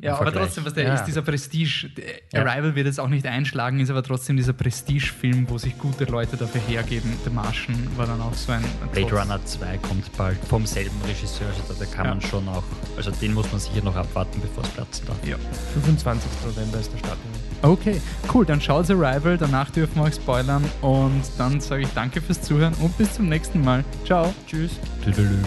Ja, aber Vergleich. trotzdem, was der Ja. ist dieser Prestige. Ja. Arrival wird jetzt auch nicht einschlagen, ist aber trotzdem dieser Prestige-Film, wo sich gute Leute dafür hergeben. The Martian war dann auch so ein. ein Blade Trotz- Runner 2 kommt bald vom selben Regisseur, also da kann Ja. man schon auch, also den muss man sicher noch abwarten, bevor es platzen darf. Ja. 25. November ist der Start. Okay, cool. Dann schaut Arrival. Danach dürfen wir euch spoilern. Und dann sage ich danke fürs Zuhören und bis zum nächsten Mal. Ciao. Tschüss. Tüdelü.